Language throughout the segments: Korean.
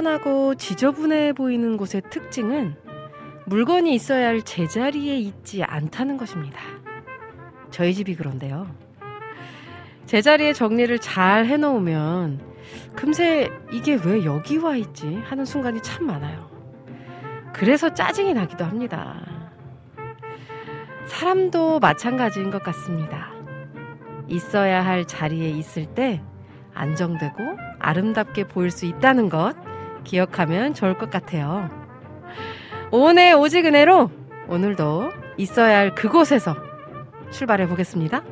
어수선하고 지저분해 보이는 곳의 특징은 물건이 있어야 할 제자리에 있지 않다는 것입니다. 저희 집이 그런데요. 제자리에 정리를 잘 해놓으면 금세 이게 왜 여기 와 있지 하는 순간이 참 많아요. 그래서 짜증이 나기도 합니다. 사람도 마찬가지인 것 같습니다. 있어야 할 자리에 있을 때 안정되고 아름답게 보일 수 있다는 것 기억하면 좋을 것 같아요. 오늘 오직 은혜로 오늘도 있어야 할 그곳에서 출발해 보겠습니다.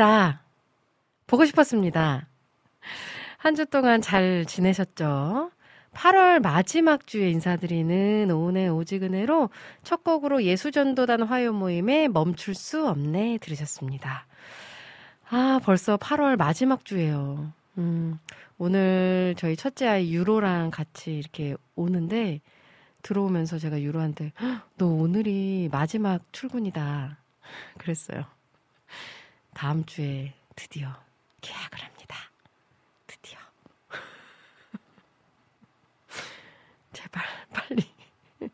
반갑습니다. 보고 싶었습니다. 한 주 동안 잘 지내셨죠? 8월 마지막 주에 인사드리는 오은의 오지근해로 첫 곡으로 예수전도단 화요 모임에 멈출 수 없네 들으셨습니다. 아, 벌써 8월 마지막 주예요. 음, 오늘 저희 첫째 아이 유로랑 같이 이렇게 오는데 들어오면서 제가 유로한테 너 오늘이 마지막 출근이다. 그랬어요. 다음 주에 드디어 계약을 합니다. 드디어. 제발 빨리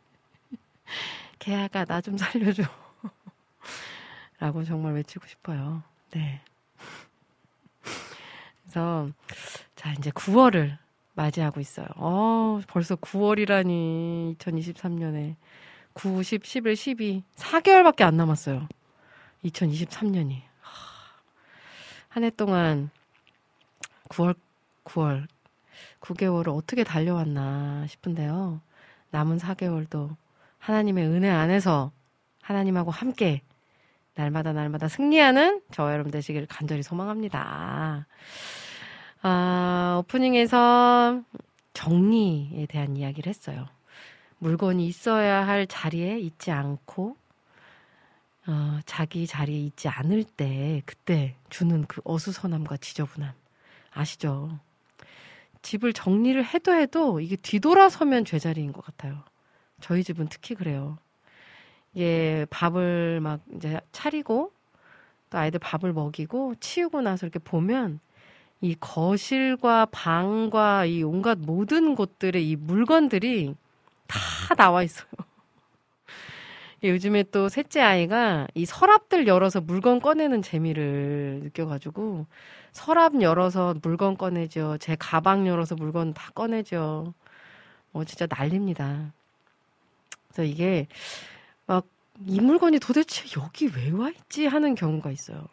계약아 나 좀 살려줘. 라고 정말 외치고 싶어요. 네. 그래서 자 이제 9월을 맞이하고 있어요. 어 벌써 9월이라니 2023년에 9, 10, 11, 12 4개월밖에 안 남았어요. 2023년이 한 해 동안 9월 9월 9개월을 어떻게 달려왔나 싶은데요. 남은 4개월도 하나님의 은혜 안에서 하나님하고 함께 날마다 날마다 승리하는 저와 여러분 되시기를 간절히 소망합니다. 아, 오프닝에서 정리에 대한 이야기를 했어요. 물건이 있어야 할 자리에 있지 않고 어, 자기 자리에 있지 않을 때 그때 주는 그 어수선함과 지저분함 아시죠? 집을 정리를 해도 해도 이게 뒤돌아서면 죄자리인 것 같아요. 저희 집은 특히 그래요. 예, 밥을 막 이제 차리고 또 아이들 밥을 먹이고 치우고 나서 이렇게 보면 이 거실과 방과 이 온갖 모든 곳들의 이 물건들이 다 나와 있어요. 요즘에 또 셋째 아이가 이 서랍들 열어서 물건 꺼내는 재미를 느껴가지고 서랍 열어서 물건 꺼내죠. 제 가방 열어서 물건 다 꺼내죠. 뭐 진짜 난립니다. 그래서 이게 막 이 물건이 도대체 여기 왜 와 있지 하는 경우가 있어요.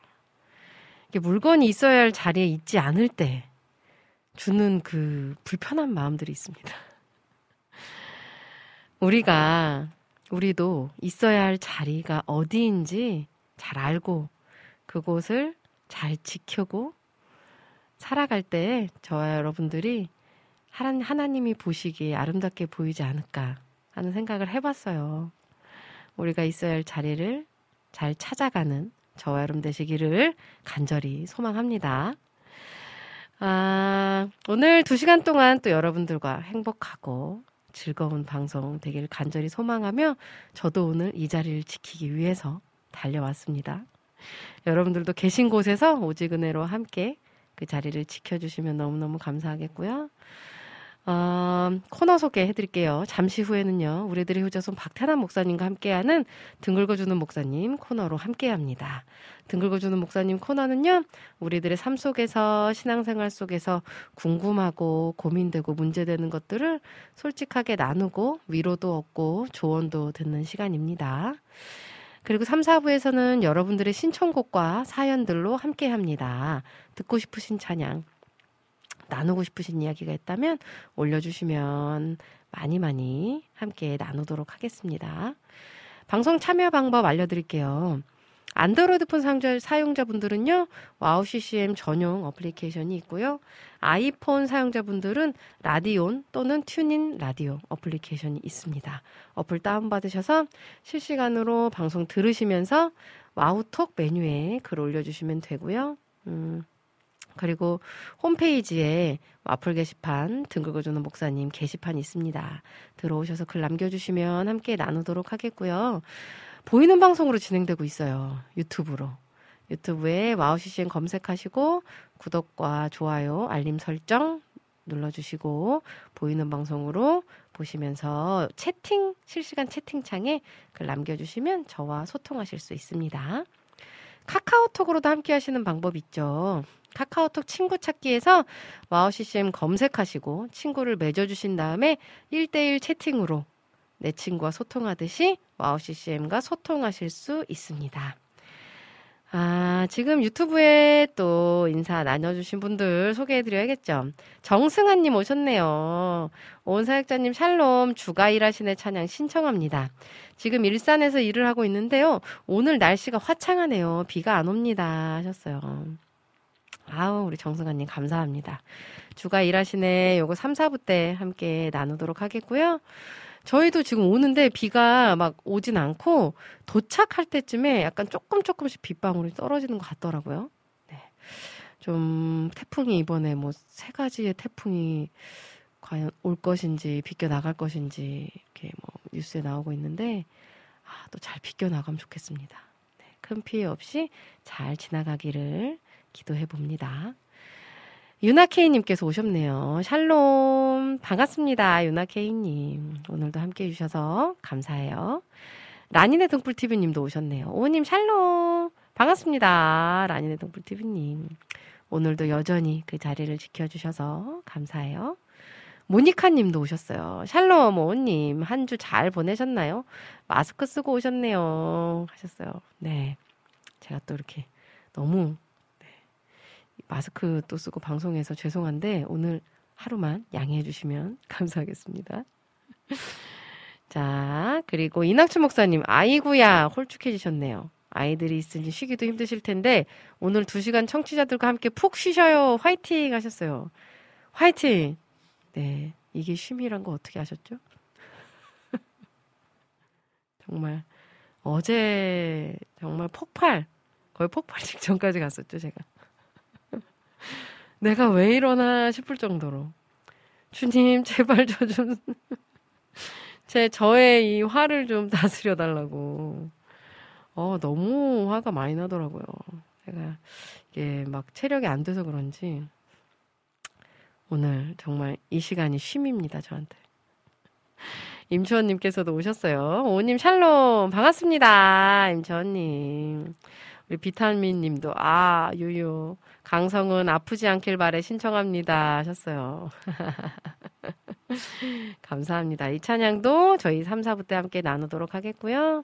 이게 물건이 있어야 할 자리에 있지 않을 때 주는 그 불편한 마음들이 있습니다. 우리가 우리도 있어야 할 자리가 어디인지 잘 알고 그곳을 잘 지키고 살아갈 때 저와 여러분들이 하나님이 보시기에 아름답게 보이지 않을까 하는 생각을 해봤어요. 우리가 있어야 할 자리를 잘 찾아가는 저와 여러분 되시기를 간절히 소망합니다. 아, 오늘 두 시간 동안 또 여러분들과 행복하고 즐거운 방송 되길 간절히 소망하며 저도 오늘 이 자리를 지키기 위해서 달려왔습니다. 여러분들도 계신 곳에서 오지근해로 함께 그 자리를 지켜주시면 너무너무 감사하겠고요. 어, 코너 소개해드릴게요. 잠시 후에는요, 우리들의 효자손 박태남 목사님과 함께하는 등글거주는 목사님 코너로 함께합니다. 등글거주는 목사님 코너는요, 우리들의 삶 속에서, 신앙생활 속에서 궁금하고 고민되고 문제되는 것들을 솔직하게 나누고 위로도 얻고 조언도 듣는 시간입니다. 그리고 3, 4부에서는 여러분들의 신청곡과 사연들로 함께 합니다. 듣고 싶으신 찬양, 나누고 싶으신 이야기가 있다면 올려주시면 많이 많이 함께 나누도록 하겠습니다. 방송 참여 방법 알려드릴게요. 안드로이드 폰 사용자분들은요, 와우 CCM 전용 어플리케이션이 있고요. 아이폰 사용자분들은 라디온 또는 TuneIn 라디오 어플리케이션이 있습니다. 어플 다운받으셔서 실시간으로 방송 들으시면서 와우톡 메뉴에 글 올려주시면 되고요. 음, 그리고 홈페이지에 와플 게시판 등극을 주는 목사님 게시판이 있습니다. 들어오셔서 글 남겨주시면 함께 나누도록 하겠고요. 보이는 방송으로 진행되고 있어요. 유튜브로. 유튜브에 와우 CCM 검색하시고 구독과 좋아요, 알림 설정 눌러주시고 보이는 방송으로 보시면서 채팅 실시간 채팅창에 글 남겨주시면 저와 소통하실 수 있습니다. 카카오톡으로도 함께 하시는 방법 있죠. 카카오톡 친구 찾기에서 와우 CCM 검색하시고 친구를 맺어주신 다음에 1대1 채팅으로 내 친구와 소통하듯이 와우 CCM과 소통하실 수 있습니다. 아, 지금 유튜브에 또 인사 나눠주신 분들 소개해드려야겠죠. 정승환님 오셨네요. 온 사역자님 샬롬 주가 일하시는 찬양 신청합니다. 지금 일산에서 일을 하고 있는데요. 오늘 날씨가 화창하네요. 비가 안 옵니다. 하셨어요. 아우, 우리 정승환님 감사합니다. 주가 일하시네. 요거 3, 4부 때 함께 나누도록 하겠고요. 저희도 지금 오는데 비가 막 오진 않고 도착할 때쯤에 약간 조금 조금씩 빗방울이 떨어지는 것 같더라고요. 네. 좀 태풍이 이번에 뭐 세 가지의 태풍이 과연 올 것인지 비껴 나갈 것인지 이렇게 뭐 뉴스에 나오고 있는데 아, 또 잘 비껴 나가면 좋겠습니다. 네. 큰 피해 없이 잘 지나가기를 기도해 봅니다. 유나케이님께서 오셨네요. 샬롬. 반갑습니다. 유나케이님. 오늘도 함께 해주셔서 감사해요. 라니네 등불TV님도 오셨네요. 오님 샬롬. 반갑습니다. 라니네 등불TV님. 오늘도 여전히 그 자리를 지켜주셔서 감사해요. 모니카 님도 오셨어요. 샬롬, 오님. 한 주 잘 보내셨나요? 마스크 쓰고 오셨네요. 하셨어요. 네. 제가 또 이렇게 너무 마스크 또 쓰고 방송해서 죄송한데 오늘 하루만 양해해 주시면 감사하겠습니다. 자, 그리고 이낙춘 목사님, 아이구야, 홀쭉해지셨네요. 아이들이 있으니 쉬기도 힘드실 텐데, 오늘 두 시간 청취자들과 함께 푹 쉬셔요. 화이팅 하셨어요. 화이팅! 네. 이게 쉼이란 거 어떻게 아셨죠? 정말, 어제, 정말 폭발, 거의 폭발 직전까지 갔었죠, 제가. 내가 왜 이러나 싶을 정도로. 주님, 제발 저 좀, 제, 저의 이 화를 좀 다스려 달라고. 어, 너무 화가 많이 나더라고요. 제가, 이게 막 체력이 안 돼서 그런지, 오늘 정말 이 시간이 쉼입니다, 저한테. 임초원님께서도 오셨어요. 오님 샬롬, 반갑습니다. 임초원님. 우리 비타민 님도, 아, 유유. 강성은 아프지 않길 바래 신청합니다 하셨어요. 감사합니다. 이 찬양도 저희 3, 4부 때 함께 나누도록 하겠고요.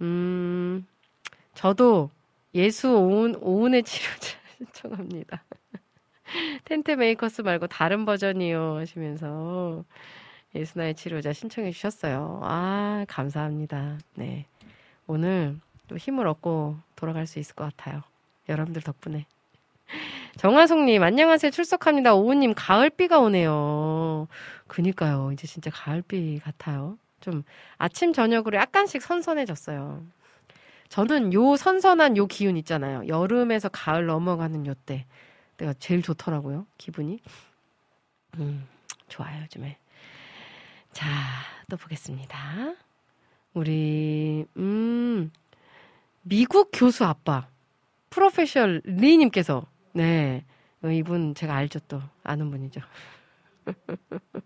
음, 저도 예수 오은, 오은의 치료자 신청합니다. 텐트 메이커스 말고 다른 버전이요 하시면서 예수나의 치료자 신청해 주셨어요. 아, 감사합니다. 네. 오늘 또 힘을 얻고 돌아갈 수 있을 것 같아요. 여러분들 덕분에. 정화송님, 안녕하세요. 출석합니다. 오우님, 가을비가 오네요. 그니까요. 이제 진짜 가을비 같아요. 좀 아침, 저녁으로 약간씩 선선해졌어요. 저는 요 선선한 요 기운 있잖아요. 여름에서 가을 넘어가는 요 때. 내가 제일 좋더라고요. 기분이. 음, 좋아요, 요즘에. 자, 또 보겠습니다. 우리, 음, 미국 교수 아빠. 프로페셔널 리님께서 네. 어, 이분 제가 알죠 또. 아는 분이죠.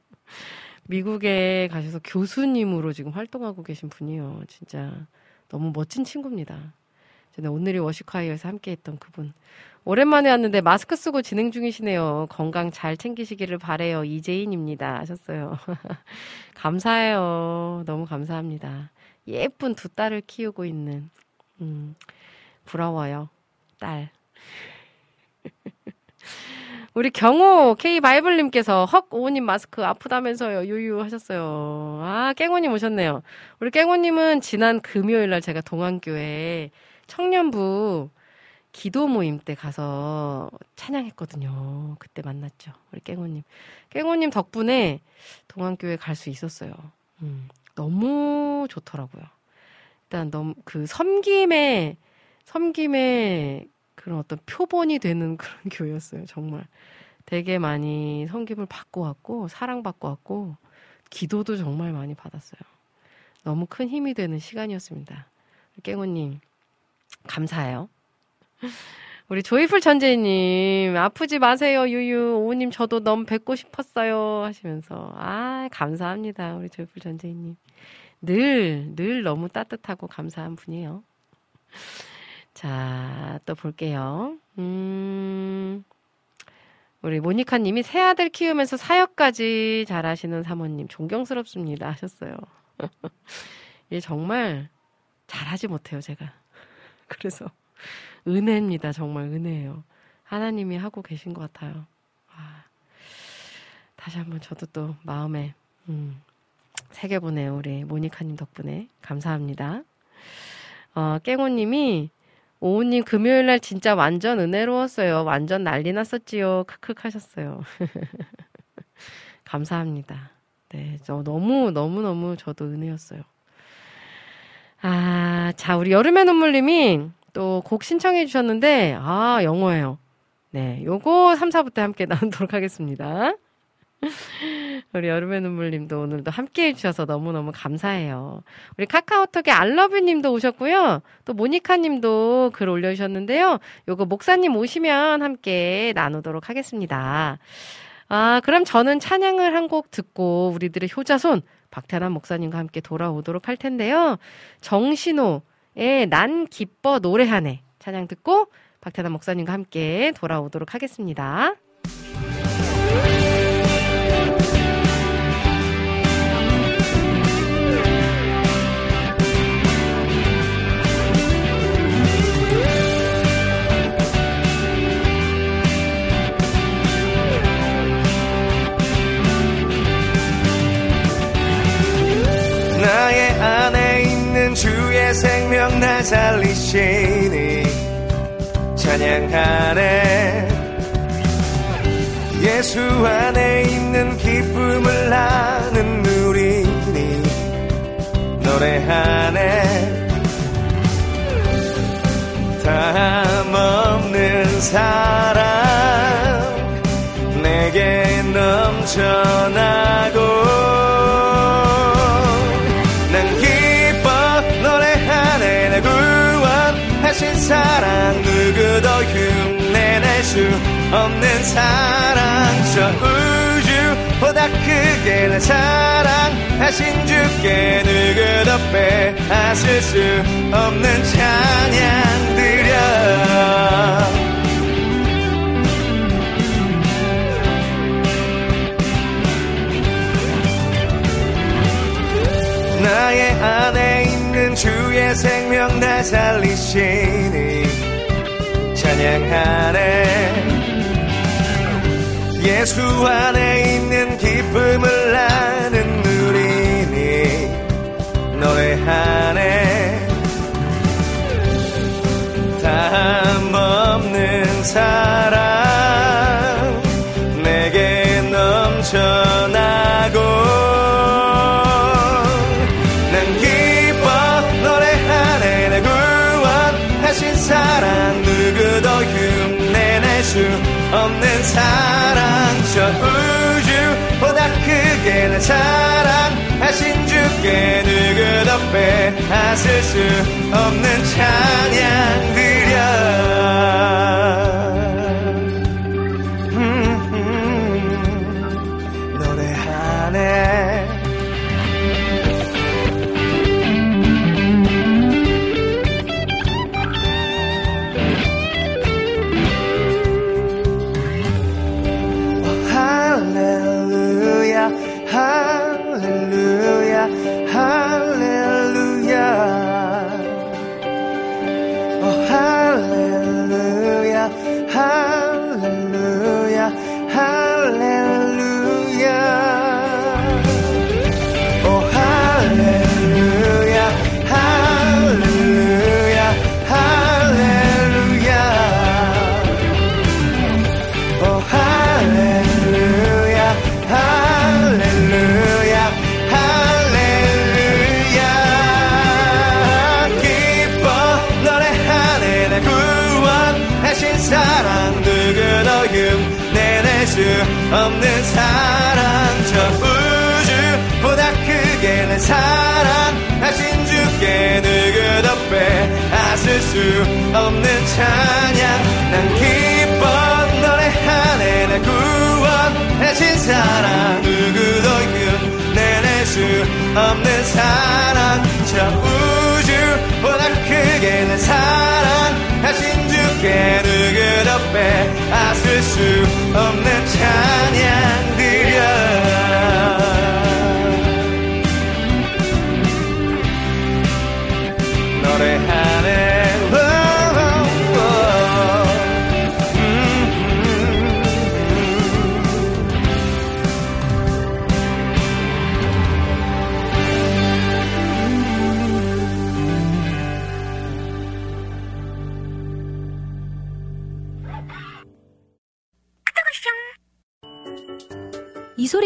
미국에 가셔서 교수님으로 지금 활동하고 계신 분이요. 진짜 너무 멋진 친구입니다. 저는 오늘이 워시카이어에서 함께 했던 그분. 오랜만에 왔는데 마스크 쓰고 진행 중이시네요. 건강 잘 챙기시기를 바래요. 이재인입니다. 하셨어요. 감사해요. 너무 감사합니다. 예쁜 두 딸을 키우고 있는, 음, 부러워요. 딸. 우리 경호 K 바이블님께서 헉 오우님 마스크 아프다면서요 유유 하셨어요. 아 깽호님 오셨네요. 우리 깽호님은 지난 금요일날 제가 동안교회 청년부 기도 모임 때 가서 찬양했거든요. 그때 만났죠. 우리 깽호님. 깽호님 덕분에 동안교회 갈 수 있었어요. 음, 너무 좋더라고요. 일단 너무 그 섬김에 섬김에 그런 어떤 표본이 되는 그런 교회였어요. 정말 되게 많이 성김을 받고 왔고 사랑받고 왔고 기도도 정말 많이 받았어요. 너무 큰 힘이 되는 시간이었습니다. 깽호님 감사해요. 우리 조이풀 천재님 아프지 마세요 유유 오우님 저도 너무 뵙고 싶었어요 하시면서 아 감사합니다 우리 조이풀 천재님 늘 늘 너무 따뜻하고 감사한 분이에요. 자, 또 볼게요. 음, 우리 모니카 님이 새 아들 키우면서 사역까지 잘하시는 사모님 존경스럽습니다 하셨어요. 예, 정말 잘하지 못해요, 제가. 그래서 은혜입니다. 정말 은혜예요. 하나님이 하고 계신 것 같아요. 아, 다시 한번 저도 또 마음에 음, 새겨보네요. 우리 모니카님 덕분에 감사합니다. 어, 깽호님이 오우님 금요일 날 진짜 완전 은혜로웠어요. 완전 난리 났었지요. 크크 하셨어요. 감사합니다. 네, 저 너무 너무 너무 저도 은혜였어요. 아, 자 우리 여름의 눈물님이 또 곡 신청해 주셨는데 아 영어예요. 네, 요거 3, 4부 때 함께 나누도록 하겠습니다. 우리 여름의 눈물님도 오늘도 함께 해주셔서 너무너무 감사해요. 우리 카카오톡에 알러뷰님도 오셨고요. 또 모니카님도 글 올려주셨는데요. 요거 목사님 오시면 함께 나누도록 하겠습니다. 아, 그럼 저는 찬양을 한 곡 듣고 우리들의 효자손 박태남 목사님과 함께 돌아오도록 할 텐데요. 정신호의 난 기뻐 노래하네 찬양 듣고 박태남 목사님과 함께 돌아오도록 하겠습니다. 주의 생명 나 살리시니 찬양하네 예수 안에 있는 기쁨을 나는 누리니 노래하네 담 없는 사랑 내게 넘쳐나고 구원하신 사랑 누구도 흉내낼 수 없는 사랑. 저 우주보다 크게 날 사랑하신 주께 누구도 빼앗을 수 없는 찬양 드려. 나의 안에 있는 주의 생명 나 살리시니 찬양하네 예수 안에 있는 기쁨을 나는 누리니 노래하네 담 없는 사랑 없는 사랑. 저 우주보다 크게 날 사랑하신 주께 누구도 빼앗을 수 없는 찬양 드려 없는 찬양. 난 기뻐 노래하네 내 구원하신 사랑. 누구도 흉내낼 수 없는 사랑. 저 우주보다 크게 내 사랑하신 주께 누구도 빼앗을 수 없는 찬양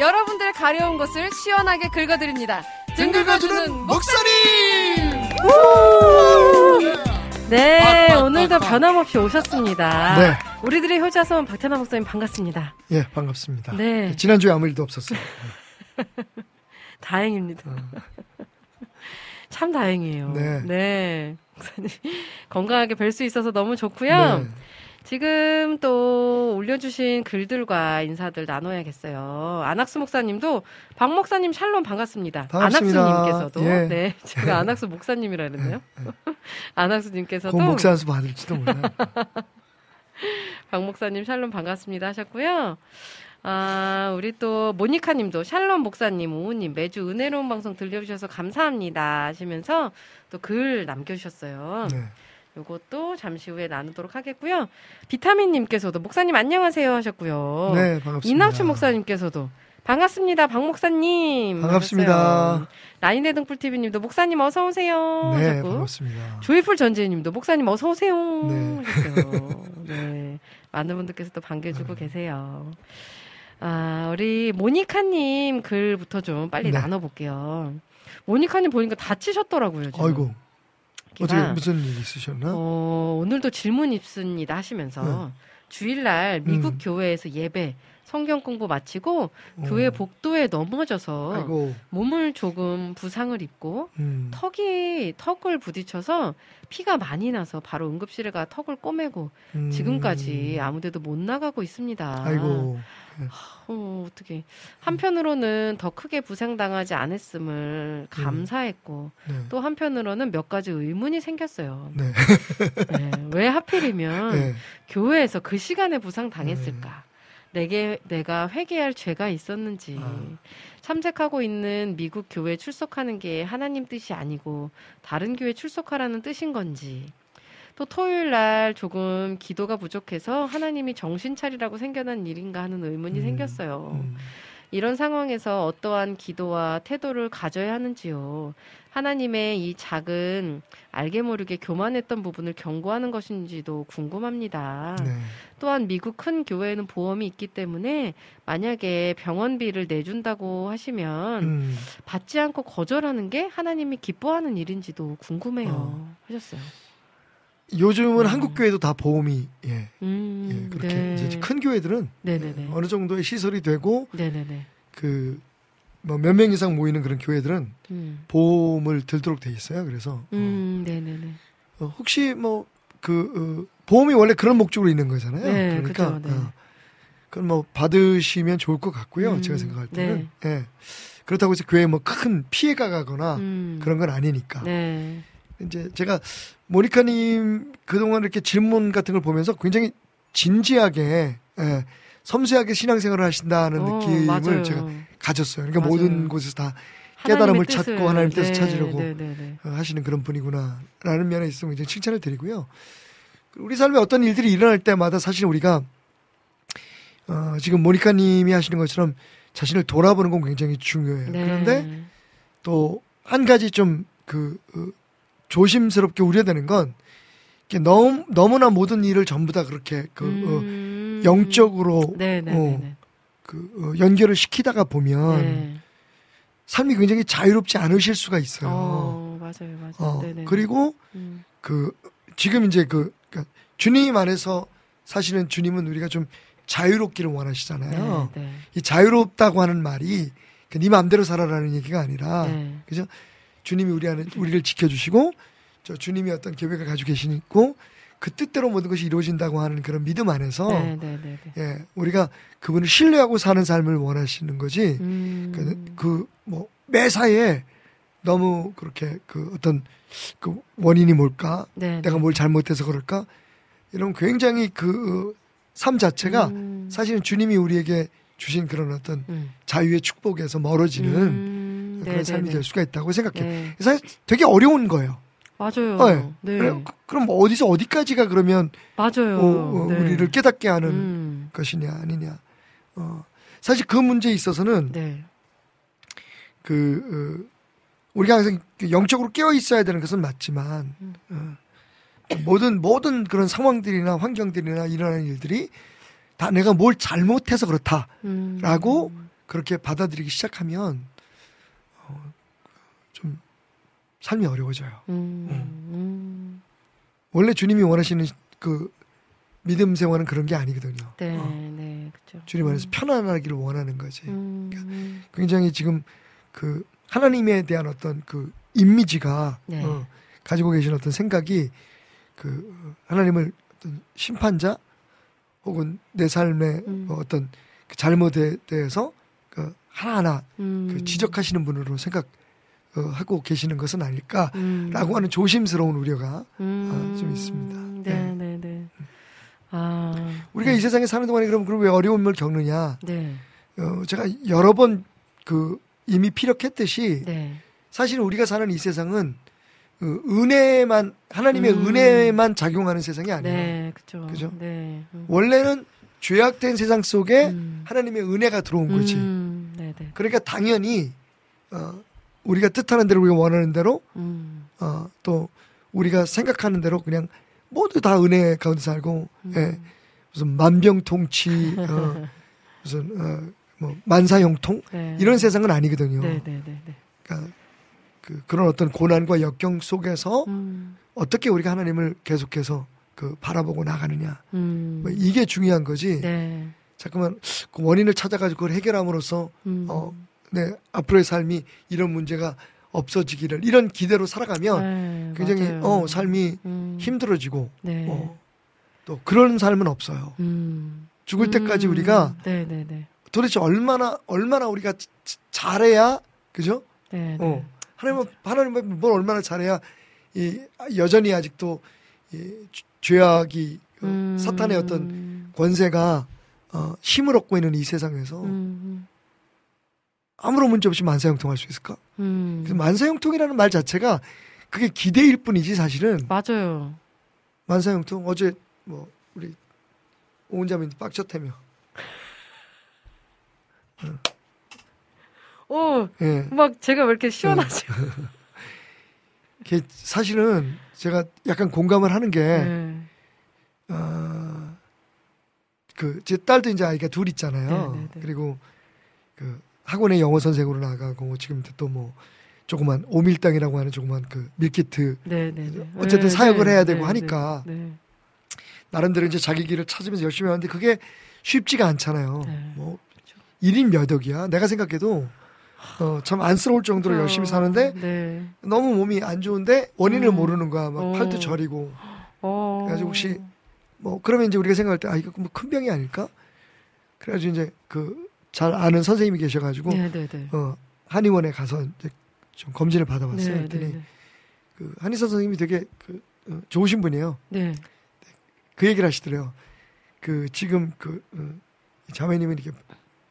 여러분들의 가려운 곳을 시원하게 긁어드립니다. 등 긁어주는 목사님! 네, 빡, 빡, 오늘도 빡, 빡. 변함없이 오셨습니다. 네. 우리들의 효자손 박태나 목사님 반갑습니다. 예, 반갑습니다. 네. 지난주에 아무 일도 없었어요. 다행입니다. 참 다행이에요. 네. 네. 목사님 건강하게 뵐 수 있어서 너무 좋고요. 네. 지금 또 올려주신 글들과 인사들 나눠야겠어요. 안학수 목사님도 박 목사님 샬롬 반갑습니다. 반갑습니다. 안학수님께서도 예. 네 제가 안학수 목사님이라 그랬네요. 안학수님께서도 공 목사 한수 받을지도 몰라요. 박 목사님 샬롬 반갑습니다 하셨고요. 아, 우리 또 모니카 님도 샬롬 목사님, 오우님 매주 은혜로운 방송 들려주셔서 감사합니다 하시면서 또 글 남겨주셨어요. 네. 요것도 잠시 후에 나누도록 하겠고요. 비타민 님께서도 목사님 안녕하세요 하셨고요. 네, 반갑습니다. 이낙춘 목사님께서도 반갑습니다. 박 목사님. 반갑습니다. 하셨어요. 라인의 등불 TV 님도 목사님 어서 오세요 네, 하셨고 반갑습니다. 조이풀 전재희 님도 목사님 어서 오세요 네. 하셨어요. 네. 많은 분들께서 또 반겨주고 계세요. 아, 우리 모니카님 글부터 좀 빨리 네. 나눠볼게요. 모니카님 보니까 다치셨더라고요. 지금. 아이고. 어떻게 무슨 일 있으셨나? 어, 오늘도 질문 있습니다 하시면서 주일날 미국 음. 교회에서 예배 성경 공부 마치고 어. 교회 복도에 넘어져서 아이고, 몸을 조금 부상을 입고 음. 턱이 턱을 부딪혀서 피가 많이 나서 바로 응급실에 가 턱을 꼬매고 음. 지금까지 아무데도 못 나가고 있습니다. 아이고, 어, 어떻게 한편으로는 더 크게 부상당하지 않았음을 감사했고 네. 또 한편으로는 몇 가지 의문이 생겼어요. 네. 네, 왜 하필이면 네. 교회에서 그 시간에 부상 당했을까? 내게 내가 회개할 죄가 있었는지 아. 참석하고 있는 미국 교회 출석하는 게 하나님 뜻이 아니고 다른 교회 출석하라는 뜻인 건지 또 토요일 날 조금 기도가 부족해서 하나님이 정신 차리라고 생겨난 일인가 하는 의문이 음, 생겼어요. 음. 이런 상황에서 어떠한 기도와 태도를 가져야 하는지요. 하나님의 이 작은 알게 모르게 교만했던 부분을 경고하는 것인지도 궁금합니다. 네. 또한 미국 큰 교회에는 보험이 있기 때문에 만약에 병원비를 내준다고 하시면 음. 받지 않고 거절하는 게 하나님이 기뻐하는 일인지도 궁금해요. 어. 하셨어요. 요즘은 음. 한국 교회도 다 보험이 예, 음, 예 그렇게 네. 이제 큰 교회들은 네네네. 어느 정도의 시설이 되고. 그 뭐 몇 명 이상 모이는 그런 교회들은 음, 보험을 들도록 돼 있어요. 그래서 음, 네네네. 어, 어, 혹시 뭐그 보험이 원래 그런 목적으로 있는 거잖아요. 네, 그러니까 그죠, 네. 어, 그건 뭐 받으시면 좋을 것 같고요. 음, 제가 생각할 때는 네. 예. 그렇다고 해서 교회에 뭐큰 피해가 가거나 음, 그런 건 아니니까. 네. 이제 제가 모니카님 그동안 이렇게 질문 같은 걸 보면서 굉장히 진지하게 예, 섬세하게 신앙생활을 하신다는 어, 느낌을 맞아요. 제가 가졌어요. 그러니까 맞아요. 모든 곳에서 다 깨달음을 뜻을, 찾고 하나님 뜻을 네, 찾으려고 네, 네, 네. 어, 하시는 그런 분이구나라는 면에 있어서 굉장히 칭찬을 드리고요. 우리 삶에 어떤 일들이 일어날 때마다 사실 우리가 어, 지금 모니카님이 하시는 것처럼 자신을 돌아보는 건 굉장히 중요해요. 네. 그런데 또 한 가지 좀그 조심스럽게 우려되는 건 너무 너무나 모든 일을 전부 다 그렇게 그 음. 어, 영적으로. 어, 그 어, 연결을 시키다가 보면 네. 삶이 굉장히 자유롭지 않으실 수가 있어요. 어, 맞아요, 맞아요. 어. 그리고 음. 그 지금 이제 그 그러니까 주님 안에서 사실은 주님은 우리가 좀 자유롭기를 원하시잖아요. 네, 네. 이 자유롭다고 하는 말이 그네 마음대로 살아라는 얘기가 아니라 네. 그죠? 주님이 우리 안에 우리를 지켜주시고 저 주님이 어떤 계획을 가지고 계시고 그 뜻대로 모든 것이 이루어진다고 하는 그런 믿음 안에서 네, 네, 네, 네. 예 우리가 그분을 신뢰하고 사는 삶을 원하시는 거지 음. 그뭐 매사에 너무 그렇게 그 어떤 그 원인이 뭘까 네, 내가 네. 뭘 잘못해서 그럴까 이런 굉장히 그 삶 자체가 음. 사실은 주님이 우리에게 주신 그런 어떤 음. 자유의 축복에서 멀어지는 음. 그런 네, 삶이. 될 수가 있다고 생각해요. 네. 사실 되게 어려운 거예요. 맞아요. 네. 네. 그래, 그럼 어디서 어디까지가 그러면 맞아요. 어, 어, 네. 우리를 깨닫게 하는 음. 것이냐 아니냐. 어, 사실 그 문제에 있어서는 네. 그 어, 우리가 항상 그 영적으로 깨어 있어야 되는 것은 맞지만 음. 어, 모든 모든 그런 상황들이나 환경들이나 일어나는 일들이 다 내가 뭘 잘못해서 그렇다라고 음. 그렇게 받아들이기 시작하면 어, 좀 삶이 어려워져요. 음. 음. 원래 주님이 원하시는 그 믿음 생활은 그런 게 아니거든요. 네, 어, 네, 그렇죠. 주님 안에서 편안하기를 원하는 거지. 음. 음. 굉장히 지금 그 하나님에 대한 어떤 그 이미지가 네. 어, 가지고 계신 어떤 생각이 그 하나님을 어떤 심판자 혹은 내 삶의 음. 어, 어떤 그 잘못에 대해서 그 하나하나 음. 그 지적하시는 분으로 생각 하고 계시는 것은 아닐까라고 음. 하는 조심스러운 우려가 음. 좀 있습니다. 네, 네. 네, 네. 아. 우리가 네. 이 세상에 사는 동안에 그럼 그럼 왜 어려움을 겪느냐? 네. 어, 제가 여러 번 그 이미 피력했듯이 네. 사실 우리가 사는 이 세상은 그 은혜만 하나님의 음. 은혜만 작용하는 세상이 아니에요. 네, 그죠. 그죠? 네. 음. 원래는 죄악된 세상 속에 음. 하나님의 은혜가 들어온 거지. 음. 네, 네. 그러니까 당연히 어, 우리가 뜻하는 대로 우리가 원하는 대로 음. 어, 또 우리가 생각하는 대로 그냥 모두 다 은혜 가운데 살고 음. 예, 무슨 만병통치 어, 무슨 어, 뭐 만사형통 네. 이런 세상은 아니거든요. 네, 네, 네, 네. 그러니까 그, 그런 어떤 고난과 역경 속에서 음. 어떻게 우리가 하나님을 계속해서 그 바라보고 나가느냐 음. 뭐 이게 중요한 거지. 네. 자꾸만 그 원인을 찾아가지고 그걸 해결함으로써 음. 어, 내 앞으로의 삶이 이런 문제가 없어지기를 이런 기대로 살아가면 네, 굉장히 맞아요. 어 삶이 음. 힘들어지고 네. 어, 또 그런 삶은 없어요. 음. 죽을 때까지 음. 우리가 네, 네, 네. 도대체 얼마나 얼마나 우리가 잘해야 그죠? 네, 네. 어 하나님 하나님 뭘 얼마나 잘해야 이 여전히 아직도 이 죄- 죄악이 어, 음. 사탄의 어떤 권세가 어, 힘을 얻고 있는 이 세상에서 음. 아무런 문제 없이 만사형통할 수 있을까? 음. 그래서 만사형통이라는 말 자체가 그게 기대일 뿐이지 사실은 맞아요. 만사형통 어제 뭐 우리 오은자민도 빡쳤다며 오, 예. 막 제가 왜 이렇게 시원하죠? 그게 사실은 제가 약간 공감을 하는 게 네. 어, 그, 제 딸도 이제 아이가 둘 있잖아요. 네, 네, 네. 그리고 그 학원에 영어 선생으로 나가고 지금 또 뭐 조그만 오밀당이라고 하는 조그만 그 밀키트 네, 네, 네. 어쨌든 네, 사역을 네, 해야 되고 네, 하니까. 나름대로 이제 자기 길을 찾으면서 열심히 하는데 그게 쉽지가 않잖아요. 네. 뭐 그렇죠. 1인 몇 억이야. 내가 생각해도 어, 참 안쓰러울 정도로 그렇죠. 열심히 사는데 네. 너무 몸이 안 좋은데 원인을 음. 모르는 거야. 막 어. 팔도 저리고. 어. 그래가지고 혹시 뭐 그러면 이제 우리가 생각할 때 아 이거 뭐 큰 병이 아닐까? 그래가지고 이제 그 잘 아는 선생님이 계셔가지고 네, 네, 네. 어 한의원에 가서 이제 좀 검진을 받아봤어요. 네, 그랬더니. 그 한의사 선생님이 되게 그 어, 좋으신 분이에요. 네. 그 얘기를 하시더래요. 그 지금 그 어, 이 자매님은 이렇게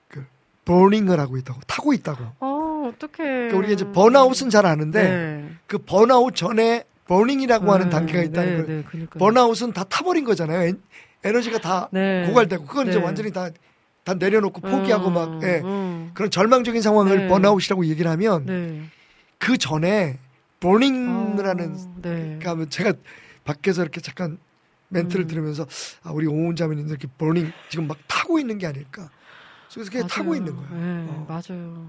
그 버닝을 하고 있다고 타고 있다고. 어, 어떡해. 그러니까 우리가 이제 번아웃은 잘 아는데 네. 그 번아웃 전에 burning이라고 하는 네, 단계가 있다는 네, 걸 네. 번아웃은 다 타버린 거잖아요. 엔- 에너지가 다 네. 고갈되고 그건 이제 네. 완전히 다 다 내려놓고 포기하고 막 예. 음. 그런 절망적인 상황을 네. 번아웃이라고 얘기를 하면 네. 그 전에 burning을 하는 어, 네. 그러면 제가 밖에서 이렇게 잠깐 멘트를 음. 들으면서 아 우리 오은 자매님들 이렇게 burning 지금 막 타고 있는 게 아닐까. 그래서 그냥 타고 맞아요. 있는 거예요. 네, 어. 맞아요.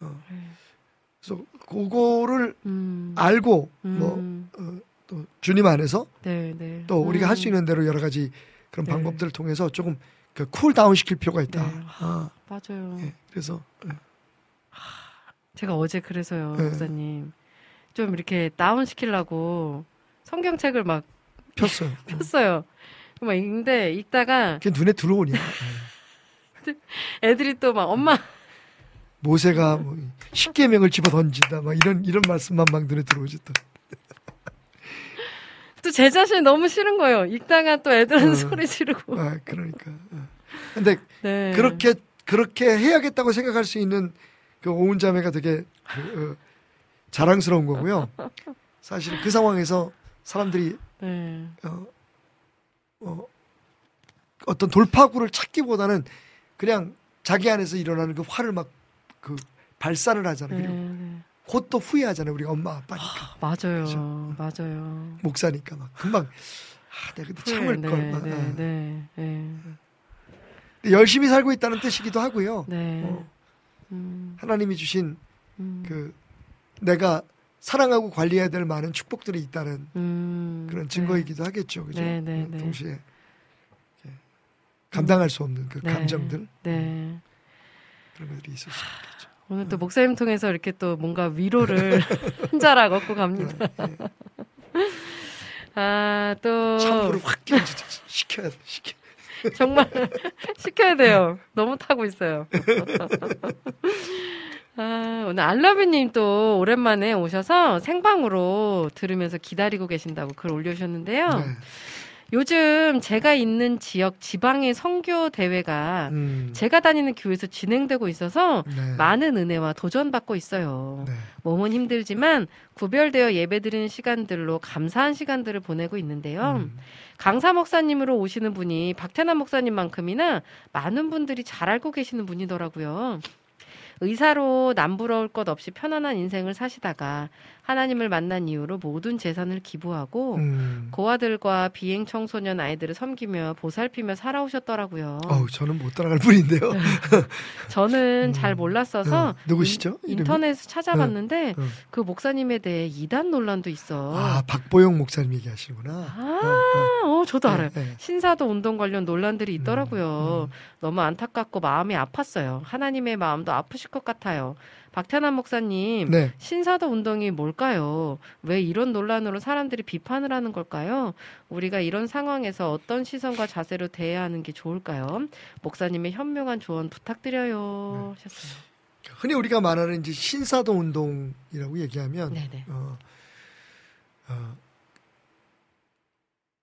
어. 네. 그래서 그거를 음. 알고 뭐 음. 어, 또 주님 안에서 네, 네. 또 우리가 할수 음. 있는 대로 여러 가지 그런 네. 방법들을 통해서 조금 그 cool down 시킬 필요가 있다. 네. 아, 맞아요. 예. 그래서 예. 제가 어제 그래서요, 네. 목사님. 좀 이렇게 다운 시키려고 성경책을 막 폈어요. 폈어요. 막 읽는데 읽다가 그게 눈에 들어오냐. 예. 애들이 또 막 엄마 모세가 뭐 십계명을 집어 던진다. 막 이런 이런 말씀만 막 눈에 들어오지 또. 또 제 자신이 너무 싫은 거예요. 읽다가 또 애들은 어. 소리 지르고. 아, 그러니까. 어. 근데 네. 그렇게 그렇게 해야겠다고 생각할 수 있는 그 오은 자매가 되게 그, 어, 자랑스러운 거고요. 사실 그 상황에서 사람들이 네. 어, 어, 어떤 돌파구를 찾기보다는 그냥 자기 안에서 일어나는 그 화를 막 그 발산을 하잖아요. 네, 그리고 네. 곧 또 후회하잖아요. 우리가 엄마 아빠니까 맞아요. 그죠. 맞아요. 목사니까 막 금방 아, 내가 그때 참을 네, 걸. 막, 네, 아. 네, 네, 열심히 살고 있다는 뜻이기도 하고요. 네. 어, 음, 하나님이 주신 음, 그 내가 사랑하고 관리해야 될 많은 축복들이 있다는 음, 그런 증거이기도 하겠죠. 그죠? 네, 네, 음, 네. 동시에 감당할 수 없는 그 네, 감정들 네. 그런 것들이 있을 수 있겠죠. 오늘 또 목사님 통해서 이렇게 또 뭔가 위로를 한 자락 얻고 갑니다. 네, 아, 또 참고를 확 끼얹어 시켜야 돼. 시켜. 정말 시켜야 돼요. 너무 타고 있어요. 아, 오늘 알라뷰님 또 오랜만에 오셔서 생방으로 들으면서 기다리고 계신다고 글 올려주셨는데요. 네. 요즘 제가 있는 지역 지방의 선교 대회가 음, 제가 다니는 교회에서 진행되고 있어서 네. 많은 은혜와 도전받고 있어요. 네. 몸은 힘들지만 구별되어 예배드리는 시간들로 감사한 시간들을 보내고 있는데요. 음, 강사 목사님으로 오시는 분이 박태남 목사님만큼이나 많은 분들이 잘 알고 계시는 분이더라고요. 의사로 남부러울 것 없이 편안한 인생을 사시다가 하나님을 만난 이후로 모든 재산을 기부하고 음. 고아들과 비행 청소년 아이들을 섬기며 보살피며 살아오셨더라고요. 어우, 저는 못 따라갈 뿐인데요. 저는 음. 잘 몰랐어서 어, 누구시죠? 인-? 인터넷에서 찾아봤는데 어. 그 목사님에 대해 이단 논란도 있어. 아, 박보영 목사님 얘기하시는구나. 아, 어, 저도 네, 알아요. 네. 신사도 운동 관련 논란들이 있더라고요. 음, 너무 안타깝고 마음이 아팠어요. 하나님의 마음도 아프실 것 같아요. 박태남 목사님, 네. 신사도 운동이 뭘까요? 왜 이런 논란으로 사람들이 비판을 하는 걸까요? 우리가 이런 상황에서 어떤 시선과 자세로 대해야 하는 게 좋을까요? 목사님의 현명한 조언 부탁드려요. 하셨어요. 흔히 우리가 말하는 이제 신사도 운동이라고 얘기하면 네네. 어, 어,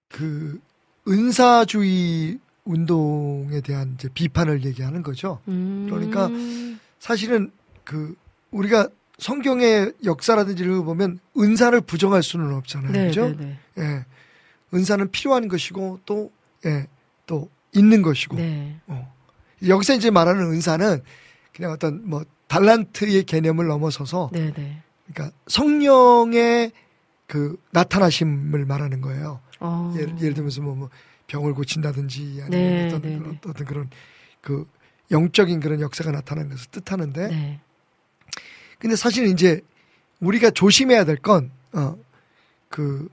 그 은사주의 운동에 대한 이제 비판을 얘기하는 거죠. 음. 그러니까 사실은 그 우리가 성경의 역사라든지를 보면 은사를 부정할 수는 없잖아요. 네, 그죠? 네, 예. 은사는 필요한 것이고 또 예, 또 있는 것이고. 네. 어. 여기서 이제 말하는 은사는 그냥 어떤 뭐 달란트의 개념을 넘어서서 네, 네. 그러니까 성령의 그 나타나심을 말하는 거예요. 어. 예를, 예를 들면서 뭐, 뭐 병을 고친다든지 아니면 네, 어떤, 네, 그런, 네. 어떤 그런 그 영적인 그런 역사가 나타나는 것을 뜻하는데 네. 근데 사실은 이제 우리가 조심해야 될 건 어 그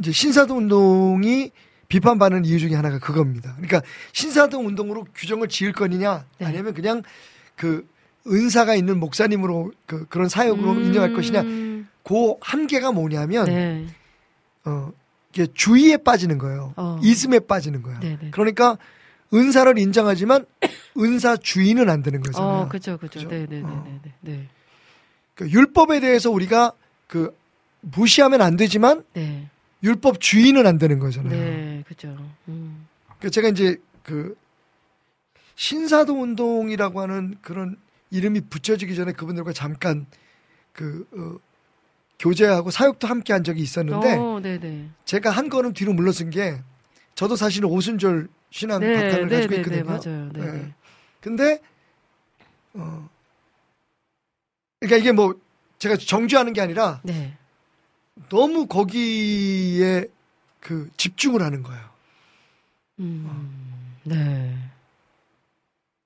이제 신사도 운동이 비판받는 이유 중에 하나가 그겁니다. 그러니까 신사도 운동으로 규정을 지을 거느냐 네. 아니면 그냥 그 은사가 있는 목사님으로 그 그런 사역으로 음. 인정할 것이냐 그 한계가 뭐냐면 네. 어 이게 주의에 빠지는 거예요. 어. 이즘에 빠지는 거야. 네, 네. 그러니까 은사를 인정하지만 은사 주의는 안 되는 거잖아요. 어, 그죠, 그죠. 그죠? 네, 네, 네, 어. 네, 네. 네. 그 율법에 대해서 우리가 그 무시하면 안 되지만 네. 율법 주의는 안 되는 거잖아요. 네, 그죠. 음. 그 제가 이제 그 신사도 운동이라고 하는 그런 이름이 붙여지기 전에 그분들과 잠깐 그 어, 교제하고 사역도 함께 한 적이 있었는데 어, 네, 네. 제가 한 걸음 뒤로 물러선 게 저도 사실은 오순절 신앙 바탕을 가지고 있거든요. 맞아요. 네. 네. 네. 근데 어 그러니까 이게 뭐 제가 정죄하는 게 아니라 네. 너무 거기에 그 집중을 하는 거예요. 음. 네.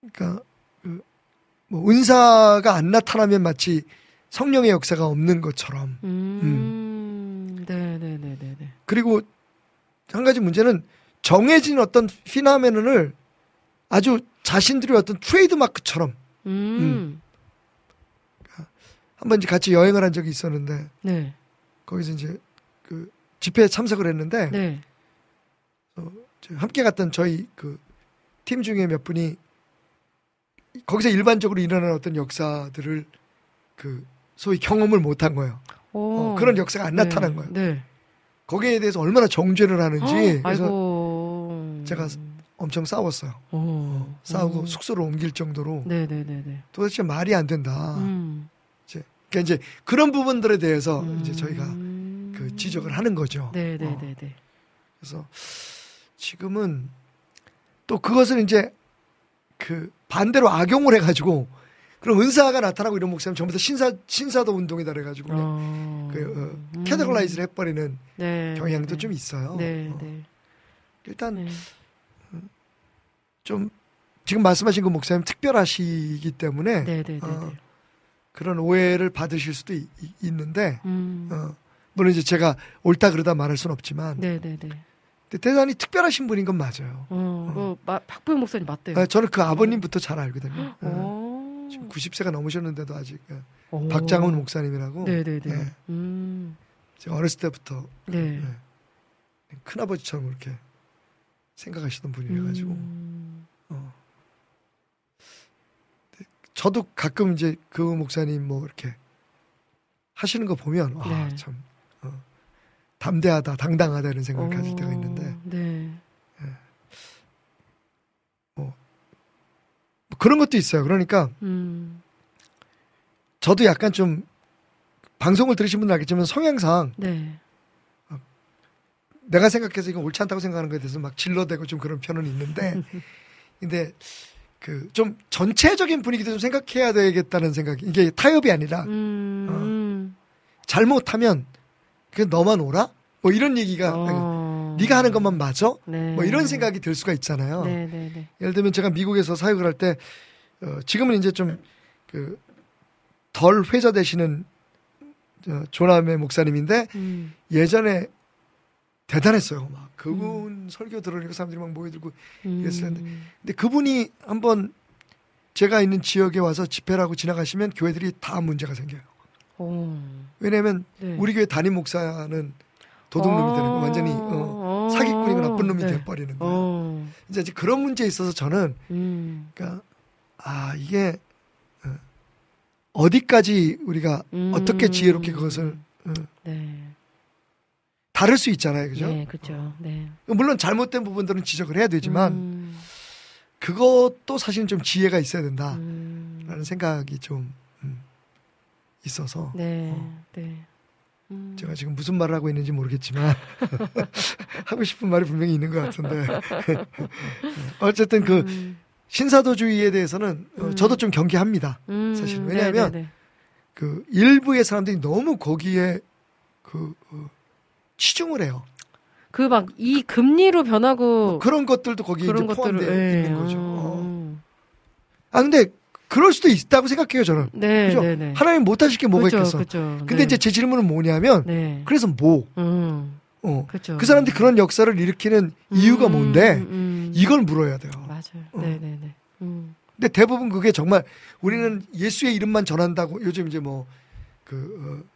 그러니까 그 뭐 은사가 안 나타나면 마치 성령의 역사가 없는 것처럼 음. 네, 네, 네, 네, 네. 그리고 한 가지 문제는 정해진 어떤 피나메논을 아주 자신들의 어떤 트레이드 마크처럼 음. 한번 이제 같이 여행을 한 적이 있었는데 네. 거기서 이제 그 집회에 참석을 했는데 네. 저 함께 갔던 저희 그 팀 중에 몇 분이 거기서 일반적으로 일어나는 어떤 역사들을 그 소위 경험을 못한 거예요. 오. 어, 그런 역사가 안 네. 나타난 거예요. 네. 거기에 대해서 얼마나 정죄를 하는지 그래서 아이고. 제가 엄청 싸웠어요. 오. 싸우고 오. 숙소로 옮길 정도로 네, 네, 네, 네. 도대체 말이 안 된다. 음. 그러니까 이제 그런 부분들에 대해서 음. 이제 저희가 그 지적을 하는 거죠. 네, 네, 어. 네, 네. 그래서 지금은 또 그것을 이제 그 반대로 악용을 해가지고 그럼 은사가 나타나고 이런 목사님 전부 다 신사 신사도 운동이다 그래가지고 어. 그 어, 음. 캐테고라이즈를 해버리는 네, 경향도 네. 좀 있어요. 네, 어. 네. 일단 네. 좀 지금 말씀하신 그 목사님 특별하시기 때문에 네, 어, 네. 그런 오해를 받으실 수도 이- 이- 있는데 음. 어, 물론 이제 제가 옳다 그러다 말할 수는 없지만 네, 네, 네. 대단히 특별하신 분인 건 맞아요. 어, 뭐 마- 박보영 목사님 맞대요. 아, 저는 그 아버님부터 잘 알거든요. 어, 오. 지금 90세가 넘으셨는데도 아직 예. 오. 박장훈 목사님이라고 네, 네, 네. 예. 음. 어렸을 때부터 네. 예. 큰아버지처럼 그렇게 생각하시던 분이라가지고 음. 어. 저도 가끔 이제 그 목사님 뭐 이렇게 하시는 거 보면 와, 네. 참 어, 담대하다, 당당하다 이런 생각을 가질 때가 어, 있는데 네. 뭐 그런 것도 있어요. 그러니까 음. 저도 약간 좀 방송을 들으신 분들 알겠지만 성향상 네. 내가 생각해서 이건 옳지 않다고 생각하는 거에 대해서 막 질러대고 좀 그런 편은 있는데 근데 그 좀 전체적인 분위기도 좀 생각해야 되겠다는 생각이 이게 타협이 아니라 음. 잘못하면 그 너만 오라 뭐 이런 얘기가 어. 네가 하는 것만 맞아 네. 뭐 이런 생각이 들 수가 있잖아요. 네, 네, 네. 예를 들면 제가 미국에서 사역을 할 때 어, 지금은 이제 좀 그 덜 회자되시는 어, 조남의 목사님인데 음. 예전에 대단했어요. 막 그분 설교 들으니까 사람들이 막 모여들고 음. 그랬을 텐데. 근데 그분이 한번 제가 있는 지역에 와서 집회를 하고 지나가시면 교회들이 다 문제가 생겨요. 오. 왜냐하면 네. 우리 교회 담임 목사는 도둑놈이 되는 거 완전히 어, 어. 사기꾼이고 나쁜 놈이 네. 돼버리는 거예요. 어. 이제 그런 문제에 있어서 저는 음. 그러니까 아 이게 어, 어디까지 우리가 음. 어떻게 지혜롭게 그것을 어, 네. 다를 수 있잖아요, 그죠? 네, 그렇죠. 네. 물론 잘못된 부분들은 지적을 해야 되지만 음. 그것도 사실은 좀 지혜가 있어야 된다라는 음. 생각이 좀 음, 있어서 네. 어. 네. 음. 제가 지금 무슨 말을 하고 있는지 모르겠지만 하고 싶은 말이 분명히 있는 것 같은데 어쨌든 그 음. 신사도주의에 대해서는 어, 음. 저도 좀 경계합니다. 음. 사실 네, 왜냐하면 네, 네. 그 일부의 사람들이 너무 거기에 그 어, 치중을 해요. 그 막 이 금리로 변하고 뭐 그런 것들도 거기에 그런 이제 포함되어 예. 있는 거죠. 어. 음. 아 근데 그럴 수도 있다고 생각해요 저는. 네, 그죠? 네, 네. 하나님 못하실 게 뭐가 그렇죠, 있겠어. 그렇죠. 근데 네. 이제 제 질문은 뭐냐면 네. 그래서 뭐? 음. 어. 그렇죠. 그 사람들이 그런 역사를 일으키는 이유가 음, 뭔데 음. 이걸 물어야 돼요. 맞아요. 어. 네, 네, 네. 음. 근데 대부분 그게 정말 우리는 예수의 이름만 전한다고 요즘 이제 뭐 그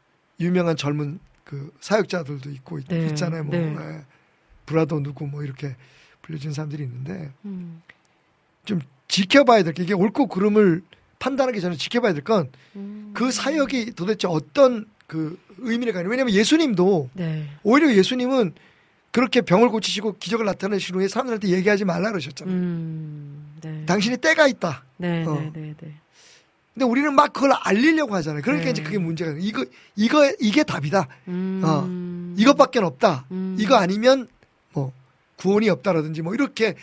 유명한 젊은 그 사역자들도 있고 있, 네, 잖아요 뭐 네. 예. 브라더 누구 뭐 이렇게 불려진 사람들이 있는데 음. 좀 지켜봐야 될 게 이게 옳고 그름을 판단하기 전에 지켜봐야 될 건그 음. 사역이 도대체 어떤 그 의미를 가냐. 왜냐하면 예수님도 네. 오히려 예수님은 그렇게 병을 고치시고 기적을 나타내신 후에 사람들한테 얘기하지 말라 그러셨잖아요. 음. 네. 당신이 때가 있다. 네, 어. 네, 네, 네. 근데 우리는 막 그걸 알리려고 하잖아요. 그러니까 네. 이제 그게 문제가 이거 이거 이게 답이다. 음. 어. 이것밖에 없다. 음. 이거 아니면 뭐 구원이 없다라든지 뭐 이렇게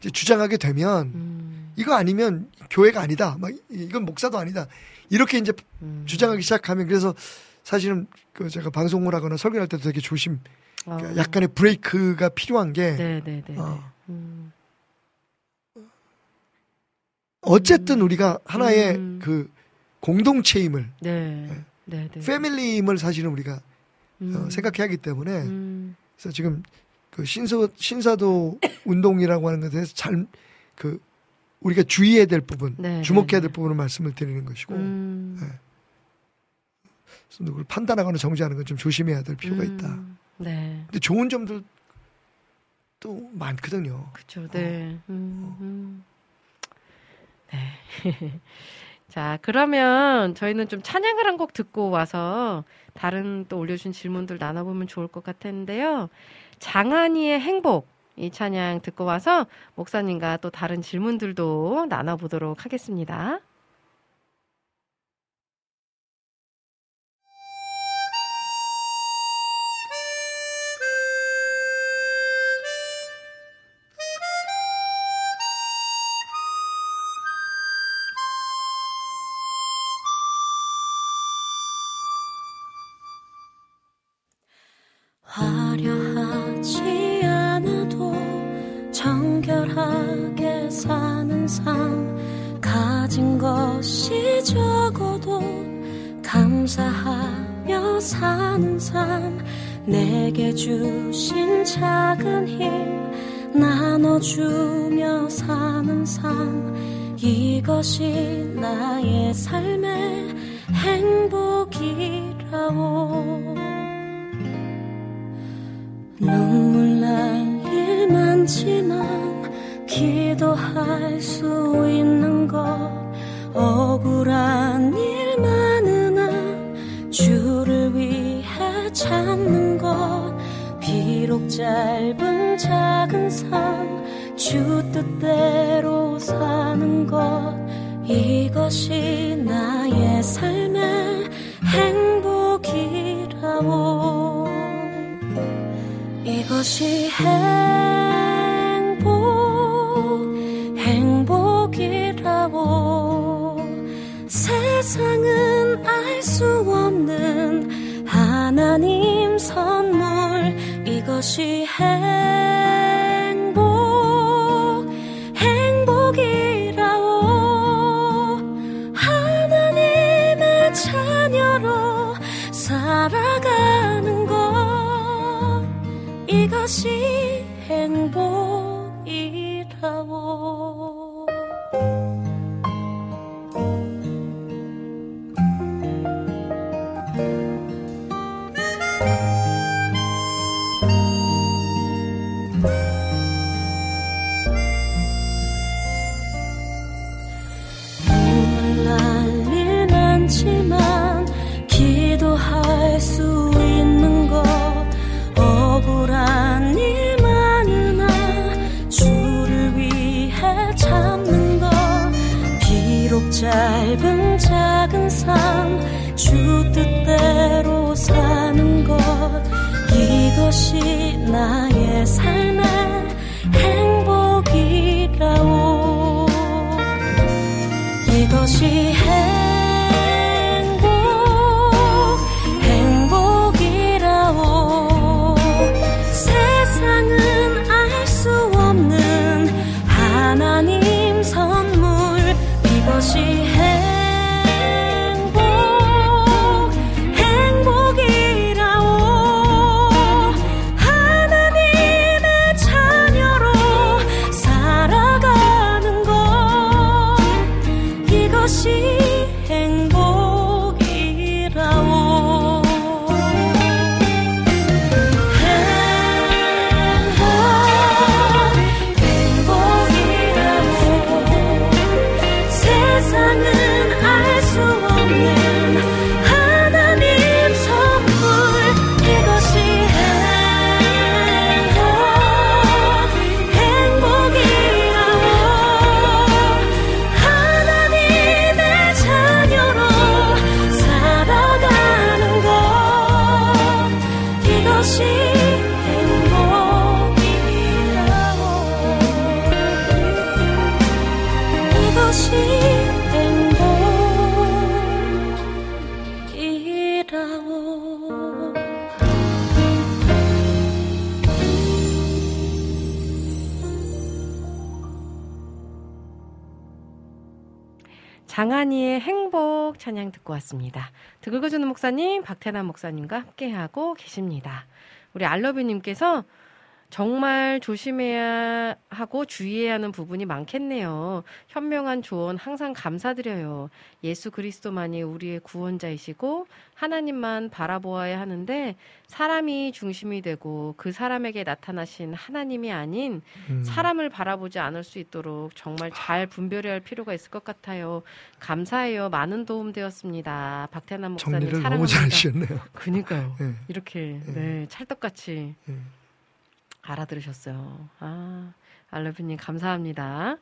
이제 주장하게 되면 음, 이거 아니면 교회가 아니다. 막 이- 이건 목사도 아니다. 이렇게 이제 음. 주장하기 시작하면 그래서 사실은 그 제가 방송을 하거나 설교할 때도 되게 조심 어. 약간의 브레이크가 필요한 게 네, 네, 네. 어. 음, 어쨌든 우리가 하나의 음. 그 공동체임을 네. 네, 네. 패밀리임을 사실은 우리가 어, 음, 생각해야 하기 때문에 음, 그래서 지금 그 신서 신사도 운동이라고 하는 것에 대해서 잘 그 우리가 주의해야 될 부분, 네, 주목해야 네, 될 네. 부분을 말씀을 드리는 것이고 음, 네. 그래서 누구를 판단하거나 정죄하는 건 좀 조심해야 될 필요가 음, 있다. 네. 근데 좋은 점들 또 많거든요. 그렇죠. 네. 음, 음. 네. 자, 그러면 저희는 좀 찬양을 한 곡 듣고 와서 다른 또 올려주신 질문들 나눠보면 좋을 것 같은데요. 장한이의 행복. 이 찬양 듣고 와서 목사님과 또 다른 질문들도 나눠보도록 하겠습니다. 듣 읽어주는 목사님 박태남 목사님과 함께하고 계십니다. 우리 알러뷰님께서 정말 조심해야 하고 주의해야 하는 부분이 많겠네요. 현명한 조언 항상 감사드려요. 예수 그리스도만이 우리의 구원자이시고 하나님만 바라보아야 하는데 사람이 중심이 되고 그 사람에게 나타나신 하나님이 아닌 음. 사람을 바라보지 않을 수 있도록 정말 잘 분별해야 할 필요가 있을 것 같아요. 감사해요. 많은 도움 되었습니다. 박태남 목사님 정리를 너무 사랑합니다. 잘하셨네요. 그니까요. 예. 이렇게 예. 네 찰떡같이 예. 알아들으셨어요. 아 알러뷰님 감사합니다.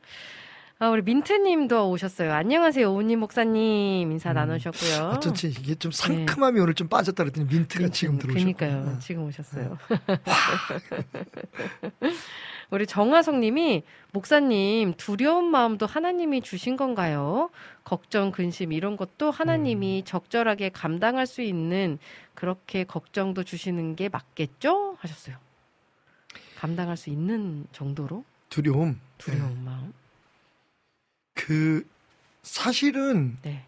아, 우리 민트님도 오셨어요. 안녕하세요, 오님 목사님 인사 음. 나누셨고요. 어쩐지 이게 좀 상큼함이 오늘 좀 빠졌다 그랬더니 민트가 지금 들어오셨고. 네. 그니까요. 지금 오셨어요. 우리 정화성님이 목사님 두려운 마음도 하나님이 주신 건가요? 걱정, 근심 이런 것도 하나님이 음. 적절하게 감당할 수 있는 그렇게 걱정도 주시는 게 맞겠죠? 하셨어요. 감당할 수 있는 정도로 두려움. 두려운 예. 마음. 그 사실은 네.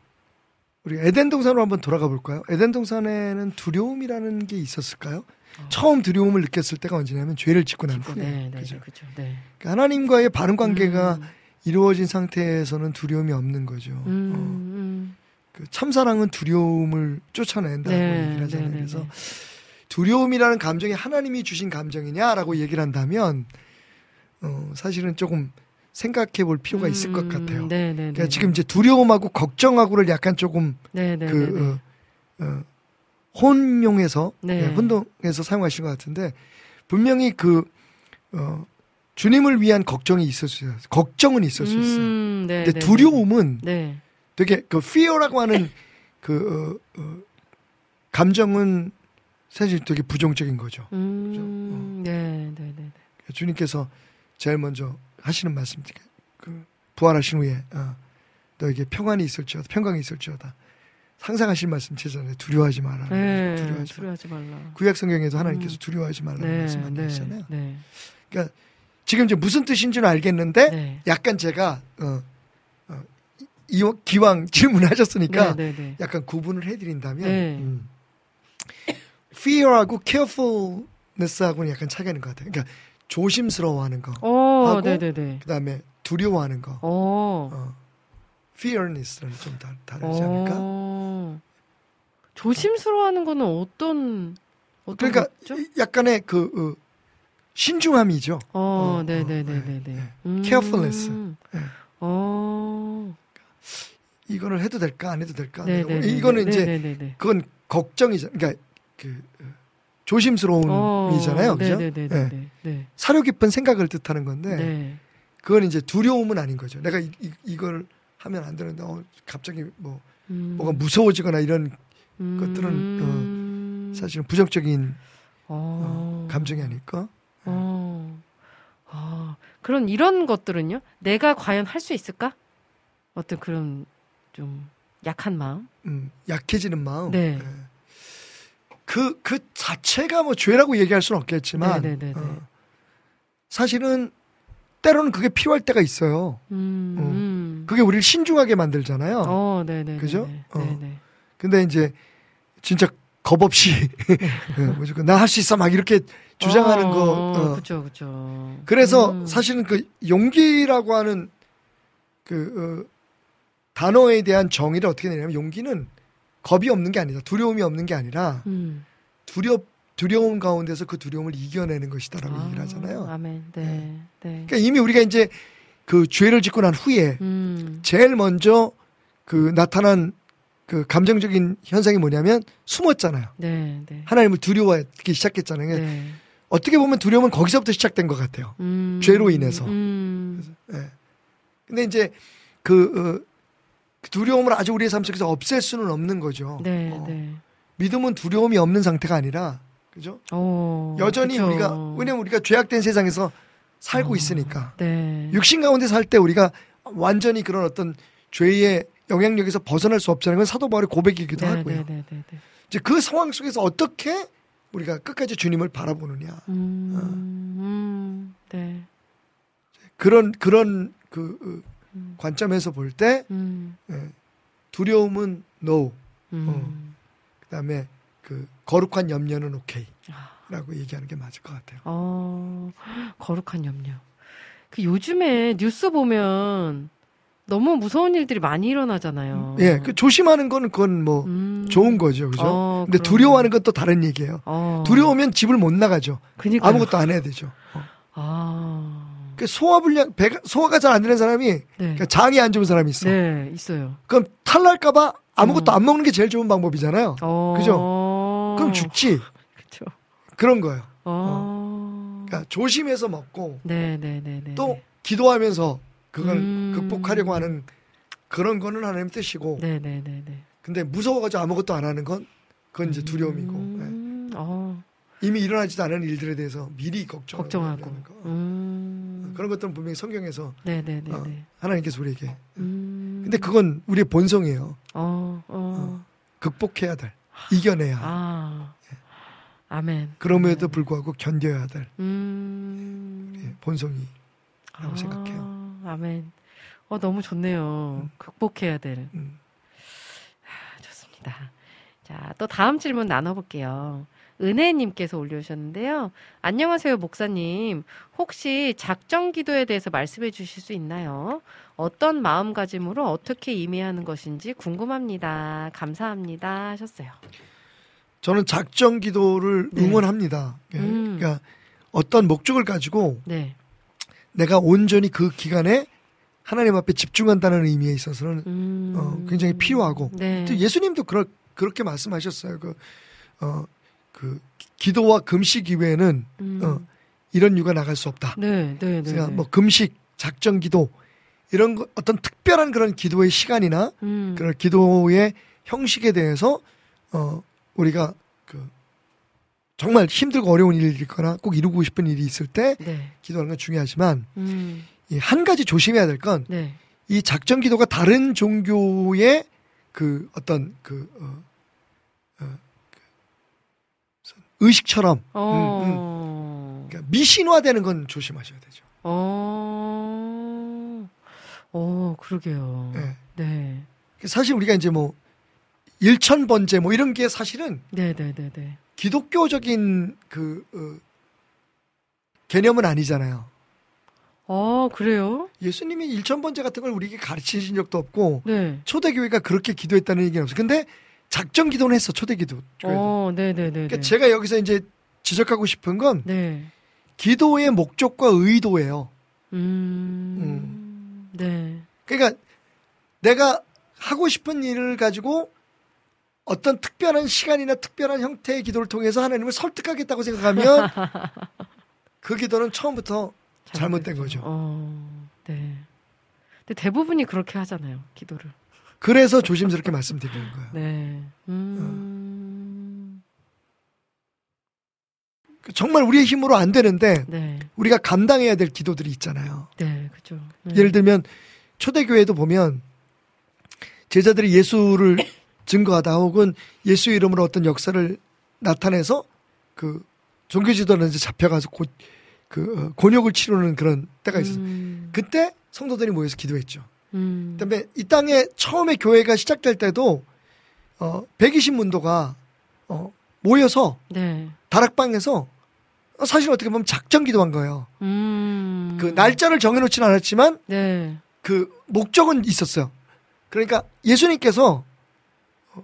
우리 에덴 동산으로 한번 돌아가 볼까요? 에덴 동산에는 두려움이라는 게 있었을까요? 어. 처음 두려움을 느꼈을 때가 언제냐면 죄를 짓고 난 후에. 네, 네, 그죠? 그죠. 네. 그러니까 하나님과의 바른 관계가 음, 이루어진 상태에서는 두려움이 없는 거죠. 음, 어, 음. 그 참사랑은 두려움을 쫓아낸다고 네, 얘기를 하잖아요. 네, 네, 그래서 네. 두려움이라는 감정이 하나님이 주신 감정이냐라고 얘기를 한다면 어, 사실은 조금 생각해 볼 필요가 있을 것 음, 같아요. 네, 네, 그러니까 네, 지금 이제 두려움하고 걱정하고를 약간 조금 네, 네, 그 네. 어, 어, 혼용해서 네. 네, 혼동해서 사용하신 것 같은데 분명히 그 어, 주님을 위한 걱정이 있을 수 있어요. 걱정은 있을 수 있어요. 음, 네, 근데 네, 두려움은 네. 되게 그 fear라고 하는 그 어, 어, 감정은 사실 되게 부정적인 거죠. 음, 그죠? 네, 네, 네. 네. 주님께서 제일 먼저 하시는 말씀, 그 부활하신 후에 어, 너에게 평안이 있을지어다, 평강이 있을지어다. 상상하신 말씀 제자에 두려워하지 마라. 네, 두려워하지 마. 두려워하지 말라. 구약 성경에도 하나님께서 음. 두려워하지 말라는 네, 말씀 많이 네, 하시잖아요. 네, 지금 이제 무슨 뜻인 줄 알겠는데 네. 약간 제가 어, 어, 이, 기왕 질문하셨으니까. 약간 구분을 해드린다면 네. 음. Fear하고 carefulness하고는 약간 차이가 있는 것 같아요. 그러니까 조심스러워하는 거, 어, 하고 네, 네, 네. 그다음에 두려워하는 거. 어. 어. fearness는 좀 다, 다르지 않을까? 어. 조심스러워하는 거는 어떤 어떤 그러니까 거죠? 약간의 그 어, 신중함이죠. 어, 어, 네, 어, 네, 네, 네, 네, 네. 네. 음. carefulness. 네. 어. 이거를 해도 될까 안 해도 될까? 네, 네, 네. 이거는 네, 이제 네, 네, 네. 그건 걱정이죠. 그러니까 그 어, 조심스러움이잖아요. 그죠? 네, 네, 네, 네. 네, 네. 사려 깊은 생각을 뜻하는 건데 네. 그건 이제 두려움은 아닌 거죠. 내가 이, 걸 하면 안 되는데 어, 갑자기 뭐 음. 뭐가 무서워지거나 이런 음. 것들은, 음. 사실은 부정적인 어. 어, 감정이 아닐까? 어. 아, 그런 이런 것들은요? 내가 과연 할 수 있을까? 어떤 그런 좀 약한 마음? 음, 약해지는 마음. 네. 예. 그, 그 자체가 뭐 죄라고 얘기할 수는 없겠지만, 네, 네, 네, 네. 어, 사실은 때로는 그게 필요할 때가 있어요. 음. 어. 음. 그게 우리를 신중하게 만들잖아요. 어, 네, 네. 그죠? 네, 어. 네, 네. 근데 이제 진짜 겁 없이 나 할 수 있어 막 이렇게 주장하는 어, 거. 어. 그죠, 그죠. 그래서 음. 사실은 그 용기라고 하는 그 어, 단어에 대한 정의를 어떻게 내냐면 용기는 겁이 없는 게 아니다. 두려움이 없는 게 아니라 음. 두려 두려움 가운데서 그 두려움을 이겨내는 것이다라고 얘기를 하잖아요. 아멘. 네, 네. 그러니까 이미 우리가 이제 그 죄를 짓고 난 후에 음. 제일 먼저 그 나타난 그 감정적인 현상이 뭐냐면 숨었잖아요. 네, 네. 하나님을 두려워하기 시작했잖아요. 네. 어떻게 보면 두려움은 거기서부터 시작된 것 같아요. 음. 죄로 인해서. 음. 예. 근데 이제 그, 어, 그 두려움을 아주 우리의 삶 속에서 없앨 수는 없는 거죠. 네, 어, 네. 믿음은 두려움이 없는 상태가 아니라, 그죠? 어. 여전히 그쵸. 우리가, 왜냐면 우리가 죄악된 세상에서 살고 어. 있으니까. 네. 육신 가운데 살 때 우리가 완전히 그런 어떤 죄의 영향력에서 벗어날 수 없다는 건 사도 바울의 고백이기도 네, 하고요. 네, 네, 네, 네. 이제 그 상황 속에서 어떻게 우리가 끝까지 주님을 바라보느냐. 음. 어. 음. 네. 그런, 그런 그, 어, 음. 관점에서 볼때 음. 두려움은 no, 음. 그다음에 그 거룩한 염려는 아. 오케이 라고 얘기하는 게 맞을 것 같아요. 어, 거룩한 염려. 그 요즘에 뉴스 보면 너무 무서운 일들이 많이 일어나잖아요. 예, 그 조심하는 거는 그건 뭐 음. 좋은 거죠, 그죠? 어, 근데 그럼. 두려워하는 건 또 다른 얘기예요. 어. 두려우면 집을 못 나가죠. 그니까요. 아무것도 안 해야 되죠. 어. 아. 그 소화 불량, 배가, 소화가 잘 안 되는 사람이, 네. 그러니까 장이 안 좋은 사람이 있어. 네, 있어요. 그럼 탈날까봐 아무것도 어. 안 먹는 게 제일 좋은 방법이잖아요. 어. 그죠? 그럼 죽지. 그쵸. 그런 거예요. 어. 그러니까 조심해서 먹고 네, 네, 네, 네. 또 기도하면서 그걸 음. 극복하려고 하는 그런 거는 하나님 뜻이고 네, 네, 네, 네. 근데 무서워가지고 아무것도 안 하는 건 그건 이제 두려움이고 음. 어. 예. 이미 일어나지도 않은 일들에 대해서 미리 걱정하고 걱정하고. 음. 그런 것들은 분명히 성경에서 네, 네, 네, 어, 네. 하나님께서 우리에게 음. 근데 그건 우리의 본성이에요 어, 어. 극복해야 될 이겨내야 할 아. 아멘. 그럼에도 불구하고 견뎌야 될 음. 예, 본성이 라고 아, 생각해요. 아멘. 어, 너무 좋네요. 극복해야 될. 음. 아, 좋습니다. 자, 또 다음 질문 나눠볼게요. 은혜님께서 올려주셨는데요. 안녕하세요, 목사님. 혹시 작정 기도에 대해서 말씀해 주실 수 있나요? 어떤 마음가짐으로 어떻게 임해하는 것인지 궁금합니다. 감사합니다. 하셨어요. 저는 작정 기도를 네. 응원합니다 예, 음. 그러니까 어떤 목적을 가지고 네. 내가 온전히 그 기간에 하나님 앞에 집중한다는 의미에 있어서는 음. 어, 굉장히 필요하고 네. 또 예수님도 그러, 그렇게 말씀하셨어요. 그, 어, 그 기도와 금식 이외에는 음. 어, 이런 유가 나갈 수 없다. 네, 네, 네. 네. 뭐 금식, 작정 기도 이런 거, 어떤 특별한 그런 기도의 시간이나 음. 그런 기도의 형식에 대해서 어, 우리가 그 정말 힘들고 어려운 일이 있거나 꼭 이루고 싶은 일이 있을 때 네. 기도하는 건 중요하지만 음. 이한 가지 조심해야 될건 네. 이 작정 기도가 다른 종교의 그 어떤 그, 어, 어, 그 의식처럼 어. 그러니까 미신화되는 건 조심하셔야 되죠. 어. 어, 그러게요. 예. 네. 사실 우리가 이제 뭐 일천 번째 뭐 이런 게 사실은 네, 네, 네, 네. 기독교적인 그 어, 개념은 아니잖아요. 어, 그래요? 예수님이 일천 번째 같은 걸 우리에게 가르치신 적도 없고 네. 초대교회가 그렇게 기도했다는 얘기는 없어요. 근데 작정 기도는 했어 초대 기도. 어, 네, 네, 네. 그러니까 네. 제가 여기서 이제 지적하고 싶은 건 네. 기도의 목적과 의도예요. 음. 네. 그러니까 내가 하고 싶은 일을 가지고 어떤 특별한 시간이나 특별한 형태의 기도를 통해서 하나님을 설득하겠다고 생각하면 그 기도는 처음부터 잘못된 거죠. 어. 네. 근데 대부분이 그렇게 하잖아요. 기도를. 그래서 조심스럽게 말씀드리는 거예요. 네. 음. 정말 우리의 힘으로 안 되는데 네. 우리가 감당해야 될 기도들이 있잖아요. 네, 그죠. 네. 예를 들면 초대교회도 보면 제자들이 예수를 증거하다 혹은 예수 이름으로 어떤 역사를 나타내서 그 종교 지도자한테 잡혀가서 고, 그 어, 곤욕을 치르는 그런 때가 있었어요. 음. 그때 성도들이 모여서 기도했죠. 음. 그다음에 이 땅에 처음에 교회가 시작될 때도 어 120문도가 어 모여서 네. 다락방에서 사실 어떻게 보면 작정 기도한 거예요. 음. 그 날짜를 정해놓지는 않았지만 네. 그 목적은 있었어요. 그러니까 예수님께서 어,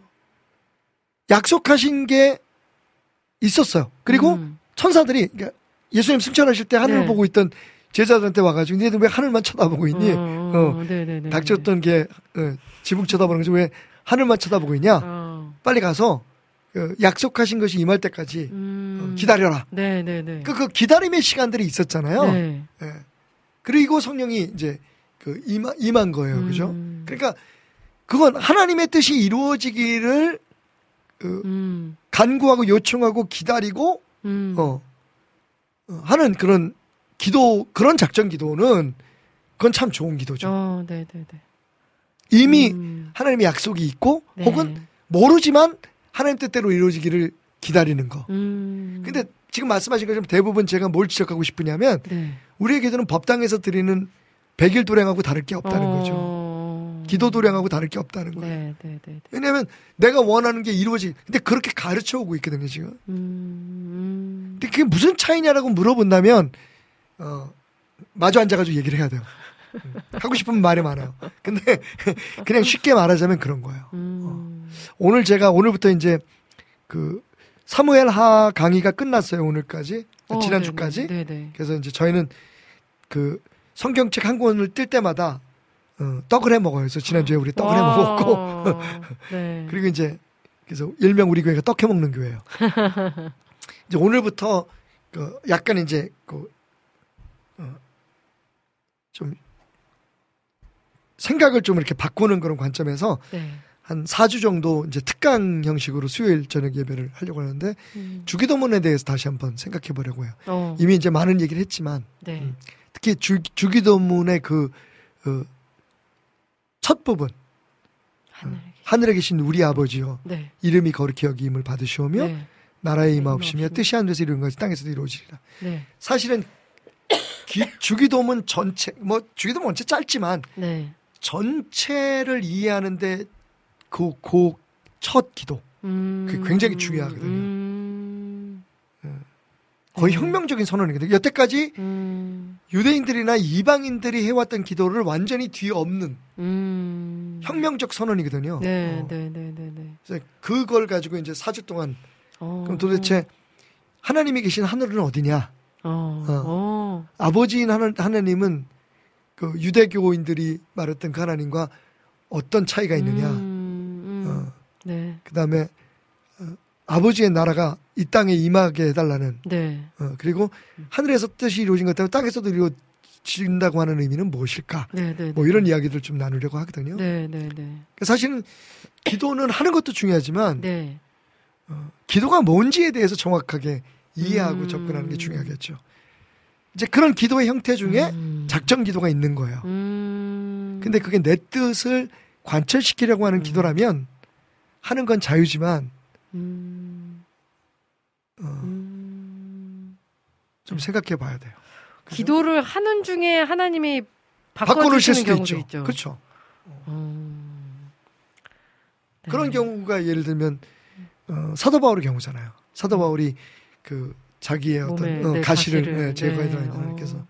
약속하신 게 있었어요. 그리고 음. 천사들이 그러니까 예수님 승천하실 때 하늘을 네. 보고 있던 제자들한테 와가지고 너희들 왜 하늘만 쳐다보고 있니? 어, 어, 네네네. 닥쳤던 게 어, 지붕 쳐다보는 거지 왜 하늘만 쳐다보고 있냐? 어. 빨리 가서 그 약속하신 것이 임할 때까지 음. 어, 기다려라. 네네네. 그, 그 기다림의 시간들이 있었잖아요. 네. 예. 그리고 성령이 이제 그 임하, 임한 거예요. 그죠? 음. 그러니까 그건 하나님의 뜻이 이루어지기를 그 음. 간구하고 요청하고 기다리고 음. 어, 어, 하는 그런 기도 그런 작전 기도는 그건 참 좋은 기도죠. 어. 이미 음. 하나님의 약속이 있고 네. 혹은 모르지만 하나님 뜻대로 이루어지기를 기다리는 거. 음. 근데 지금 말씀하신 것처럼 대부분 제가 뭘 지적하고 싶으냐면 네. 우리의 기도는 법당에서 드리는 백일 도량하고 다를 게 없다는 거죠. 어. 기도 도량하고 다를 게 없다는 거예요. 네. 왜냐하면 내가 원하는 게 이루어지. 근데 그렇게 가르쳐 오고 있거든요 지금. 음, 음. 근데 그게 무슨 차이냐라고 물어본다면 어 마주 앉아가지고 얘기를 해야 돼요. 음. 하고 싶으면 말이 많아요. 근데 그냥 쉽게 말하자면 그런 거예요. 음. 오늘 제가 오늘부터 이제 그 사무엘 하 강의가 끝났어요 오늘까지 어, 지난 주까지. 네, 네. 그래서 이제 저희는 그 성경책 한 권을 뜰 때마다 어, 떡을 해 먹어요. 그래서 지난주에 우리 떡을 해 먹었고 와. 네. 그리고 이제 그래서 일명 우리 교회가 떡해 먹는 교회예요. 이제 오늘부터 그 약간 이제 그 어, 좀 생각을 좀 이렇게 바꾸는 그런 관점에서 네. 한 4주 정도 이제 특강 형식으로 수요일 저녁 예배를 하려고 하는데 음. 주기도문에 대해서 다시 한번 생각해 보려고 해요. 어. 이미 이제 많은 얘기를 했지만 네. 음. 특히 주, 주기도문의 그, 어, 첫 부분 하늘에 계신- 하늘에 계신 우리 아버지여 네. 이름이 거룩히 여김을 받으시오며 네. 나라의 네, 임하옵시며. 뜻이 하늘에서 이루는 것이 땅에서도 이루어지리라. 네. 사실은 기- 주기도문 전체 뭐 주기도문 전체 짧지만 네. 전체를 이해하는데 그그첫 기도 음. 그게 굉장히 중요하거든요. 음. 거의 음. 혁명적인 선언이거든요. 여태까지 음. 유대인들이나 이방인들이 해왔던 기도를 완전히 뒤엎는 음. 혁명적 선언이거든요. 네, 어. 네, 네, 네, 네. 그래서 그걸 가지고 이제 4주 동안 어. 그럼 도대체 하나님이 계신 하늘은 어디냐? 어. 어. 어. 아버지인 하나, 하나님은 그 유대교인들이 말했던 그 하나님과 어떤 차이가 있느냐? 음, 음. 어, 네. 그 다음에 어, 아버지의 나라가 이 땅에 임하게 해달라는 네. 어, 그리고 하늘에서 뜻이 이루어진 것 때문에 땅에서도 이루어진다고 하는 의미는 무엇일까? 네, 네. 뭐 이런 이야기들 좀 나누려고 하거든요. 네, 네, 네. 그러니까 사실은 기도는 하는 것도 중요하지만 네. 기도가 뭔지에 대해서 정확하게 이해하고 음. 접근하는 게 중요하겠죠. 이제 그런 기도의 형태 중에 음. 작전 기도가 있는 거예요. 음. 근데 그게 내 뜻을 관철시키려고 하는 음. 기도라면 하는 건 자유지만 음. 어, 음. 좀 생각해 봐야 돼요. 그죠? 기도를 하는 중에 하나님이 바꿔놓으실 수도 있죠. 있죠. 그렇죠. 음. 네. 그런 경우가 예를 들면 어, 사도 바울의 경우잖아요. 사도 바울이 그 자기의 어떤 어, 네, 가시를, 가시를, 예, 제거해달라 네, 하나님께서 어.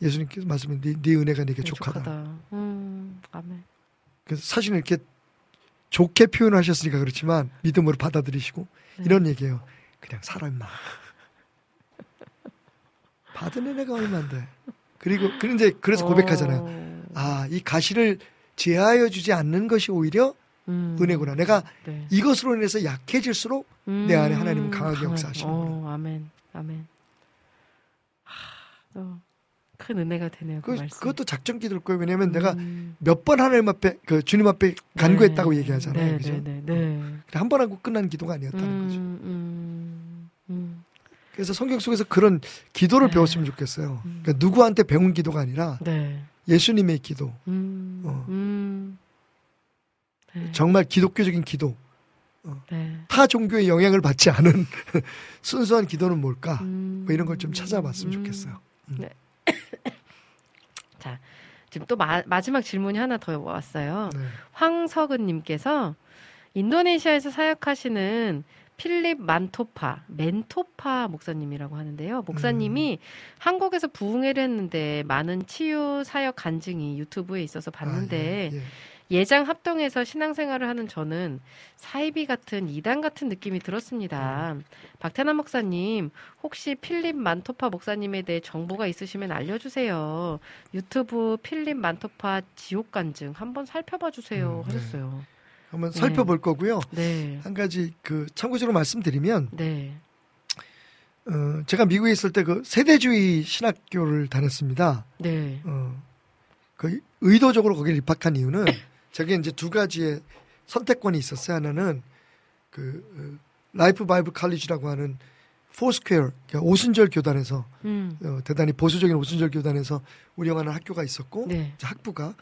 예수님께서 말씀해 네, 네 은혜가 내게 네, 족하다. 음. 아멘. 그래서 사실 이렇게 좋게 표현하셨으니까 그렇지만 믿음으로 받아들이시고 네. 이런 얘기예요. 그냥 살아 임마. 받은 은혜가 얼마인데. 그리고 그런데 그래서 고백하잖아요. 어. 아, 이 가시를 제하여 주지 않는 것이 오히려 음. 은혜구나. 내가 네. 이것으로 인해서 약해질수록 내 안에 하나님은 강하게 강하게. 역사하시는구나. 어, 아멘. 아멘. 하, 어, 큰 은혜가 되네요. 그, 그. 그것도 작전 기도일 거예요. 왜냐하면 내가 음. 몇번 하나님 앞에 그 주님 앞에 간구했다고 네. 얘기하잖아요. 네, 그죠? 네, 네, 네. 한번 하고 끝난 기도가 아니었다는 음, 거죠. 음, 음. 그래서 성경 속에서 그런 기도를 네. 배웠으면 좋겠어요. 음. 그러니까 누구한테 배운 기도가 아니라 네. 예수님의 기도, 음, 어. 음. 네. 정말 기독교적인 기도, 네. 타 종교의 영향을 받지 않은 순수한 기도는 뭘까? 음. 뭐 이런 걸 좀 찾아봤으면 음. 좋겠어요. 자, 지금 또 마, 마지막 질문이 하나 더 왔어요. 네. 황석은님께서 인도네시아에서 사역하시는 필립 만토파, 멘토파 목사님이라고 하는데요. 목사님이 한국에서 부흥회를 했는데 많은 치유 사역 간증이 유튜브에 있어서 봤는데 아, 예, 예. 예장 합동에서 신앙생활을 하는 저는 사이비 같은 이단 같은 느낌이 들었습니다. 박태남 목사님, 혹시 필립 만토파 목사님에 대해 정보가 있으시면 알려주세요. 유튜브 필립 만토파 지옥 간증 한번 살펴봐 주세요. 음, 네. 하셨어요. 한번 네. 살펴볼 거고요. 네. 한 가지 그 참고적으로 말씀드리면 네. 어, 제가 미국에 있을 때 그 세대주의 신학교를 다녔습니다. 네. 어, 그 의도적으로 거기를 입학한 이유는 저게 이제 두 가지의 선택권이 있었어요. 하나는 그 어, 라이프 바이블 칼리지라고 하는 Foursquare 그러니까 오순절 교단에서 음. 어, 대단히 보수적인 오순절 교단에서 운영하는 학교가 있었고 네. 학부가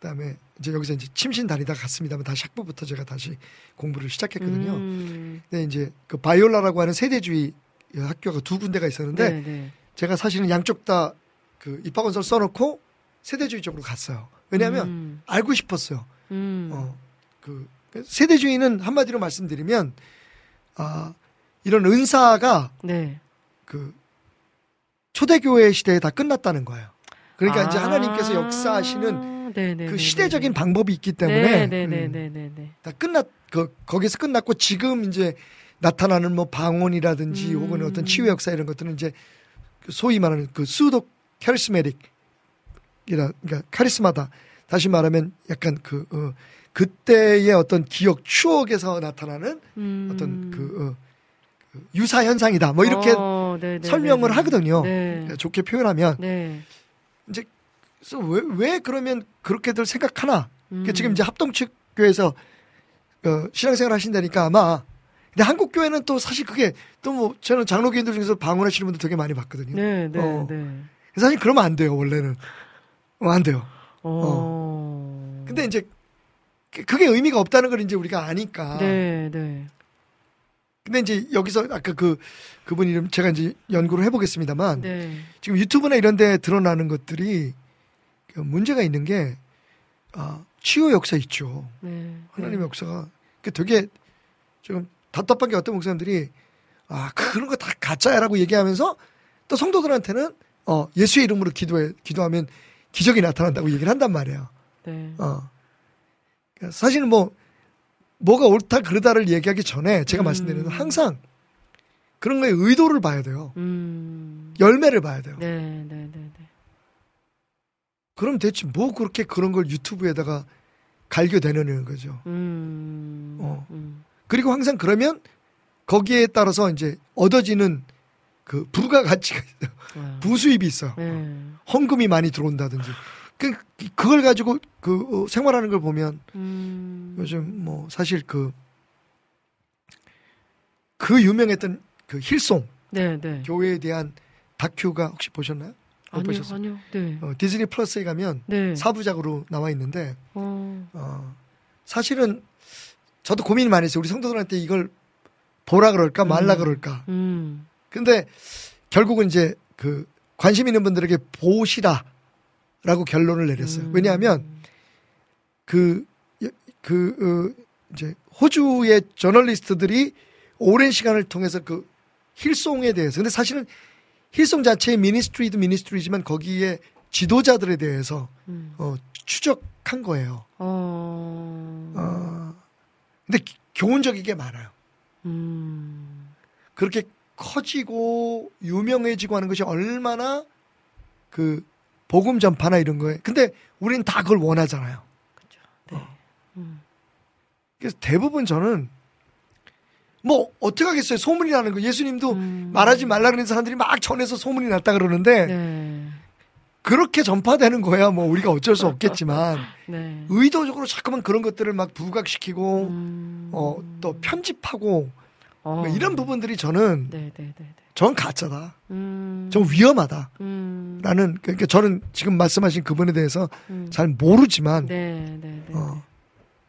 그다음에 이제 여기서 이제 침신 다니다 갔습니다만 다시 학부부터 제가 다시 공부를 시작했거든요. 음. 근데 이제 그 Biola라고 하는 세대주의 학교가 두 군데가 있었는데 네, 네. 제가 사실은 양쪽 다 그 입학원서를 써놓고 세대주의적으로 갔어요. 왜냐하면 음. 알고 싶었어요. 음. 어, 그 세대주의는 한마디로 말씀드리면 아 이런 은사가 네. 그 초대교회 시대에 다 끝났다는 거예요. 그러니까 아. 이제 하나님께서 역사하시는 네네네네. 그 시대적인 방법이 있기 때문에 음. 다 끝났 그 거기서 끝났고 지금 이제 나타나는 뭐 방언이라든지 음. 혹은 어떤 치유 역사 이런 것들은 이제 그 소위 말하는 그 수도 카리스메릭 이라 그러니까 카리스마다 다시 말하면 약간 그 어, 그때의 어떤 기억 추억에서 나타나는 음. 어떤 그, 어, 그 유사 현상이다 뭐 이렇게 어, 네네네네. 설명을 하거든요. 네. 좋게 표현하면 네. 그래서 왜, 왜 그러면 그렇게들 생각하나? 그러니까 음. 지금 이제 합동 측 교회에서 어, 신앙생활 하신다니까 아마 근데 한국 교회는 또 사실 그게 또 뭐 저는 장로교인들 중에서 방언하시는 분들 되게 많이 봤거든요. 네, 네, 어. 네. 사실 그러면 안 돼요 원래는 어, 안 돼요. 어. 근데 이제 그- 그게 의미가 없다는 걸 이제 우리가 아니까. 네, 네. 근데 이제 여기서 아까 그 그분 이름 제가 이제 연구를 해보겠습니다만 네. 지금 유튜브나 이런 데 드러나는 것들이 그 문제가 있는 게 아, 치유 역사 있죠. 네. 하나님의 역사가 그 되게 지금 답답한 게 어떤 목사님들이 아 그런 거 다 가짜야라고 얘기하면서 또 성도들한테는 어 예수의 이름으로 기도해 기도하면 기적이 나타난다고 얘기를 한단 말이에요. 네. 어 그러니까 사실은 뭐 뭐가 옳다 그르다를 얘기하기 전에 제가 음. 말씀드린 건 항상 그런 거에 의도를 봐야 돼요. 음. 열매를 봐야 돼요. 네, 네, 네, 네. 그럼 대체 뭐 그렇게 그런 걸 유튜브에다가 갈겨대는 거죠. 음. 어. 음. 그리고 항상 그러면 거기에 따라서 이제 얻어지는 그 부가 가치가 있어요. 아. 부수입이 있어요. 네. 헌금이 많이 들어온다든지. 그, 그걸 가지고 그 어, 생활하는 걸 보면 음. 요즘 뭐 사실 그, 그 유명했던 그 힐송 네, 네. 교회에 대한 다큐가 혹시 보셨나요? 못 아니요, 보셨어요? 아니요. 네. 어, 디즈니 플러스에 가면 네. 사부작으로 나와 있는데 어. 어, 사실은 저도 고민이 많이 했어요. 우리 성도들한테 이걸 보라 그럴까 말라 음. 그럴까. 음. 근데 결국은 이제 그 관심 있는 분들에게 보시라라고 결론을 내렸어요. 음. 왜냐하면 그, 그, 어, 이제 호주의 저널리스트들이 오랜 시간을 통해서 그 힐송에 대해서 근데 사실은 힐송 자체의 미니스트리도 미니스트리지만 거기에 지도자들에 대해서 음. 어, 추적한 거예요. 어. 어, 근데 기- 교훈적이게 많아요. 음. 그렇게 커지고 유명해지고 하는 것이 얼마나 그 복음 전파나 이런 거에 근데 우리는 다 그걸 원하잖아요. 네. 어. 음. 그래서 대부분 저는 뭐 어떻게 하겠어요 소문이 나는 거 예수님도 음. 말하지 말라 그러는 사람들이 막 전해서 소문이 났다 그러는데 네. 그렇게 전파되는 거야 뭐 우리가 어쩔 수 없겠지만 네. 의도적으로 자꾸만 그런 것들을 막 부각시키고 음. 어또 편집하고 어. 뭐 이런 부분들이 저는 네, 네, 네, 네. 전 가짜다 음. 좀 위험하다 음. 라는 그러니까 저는 지금 말씀하신 그분에 대해서 음. 잘 모르지만. 어,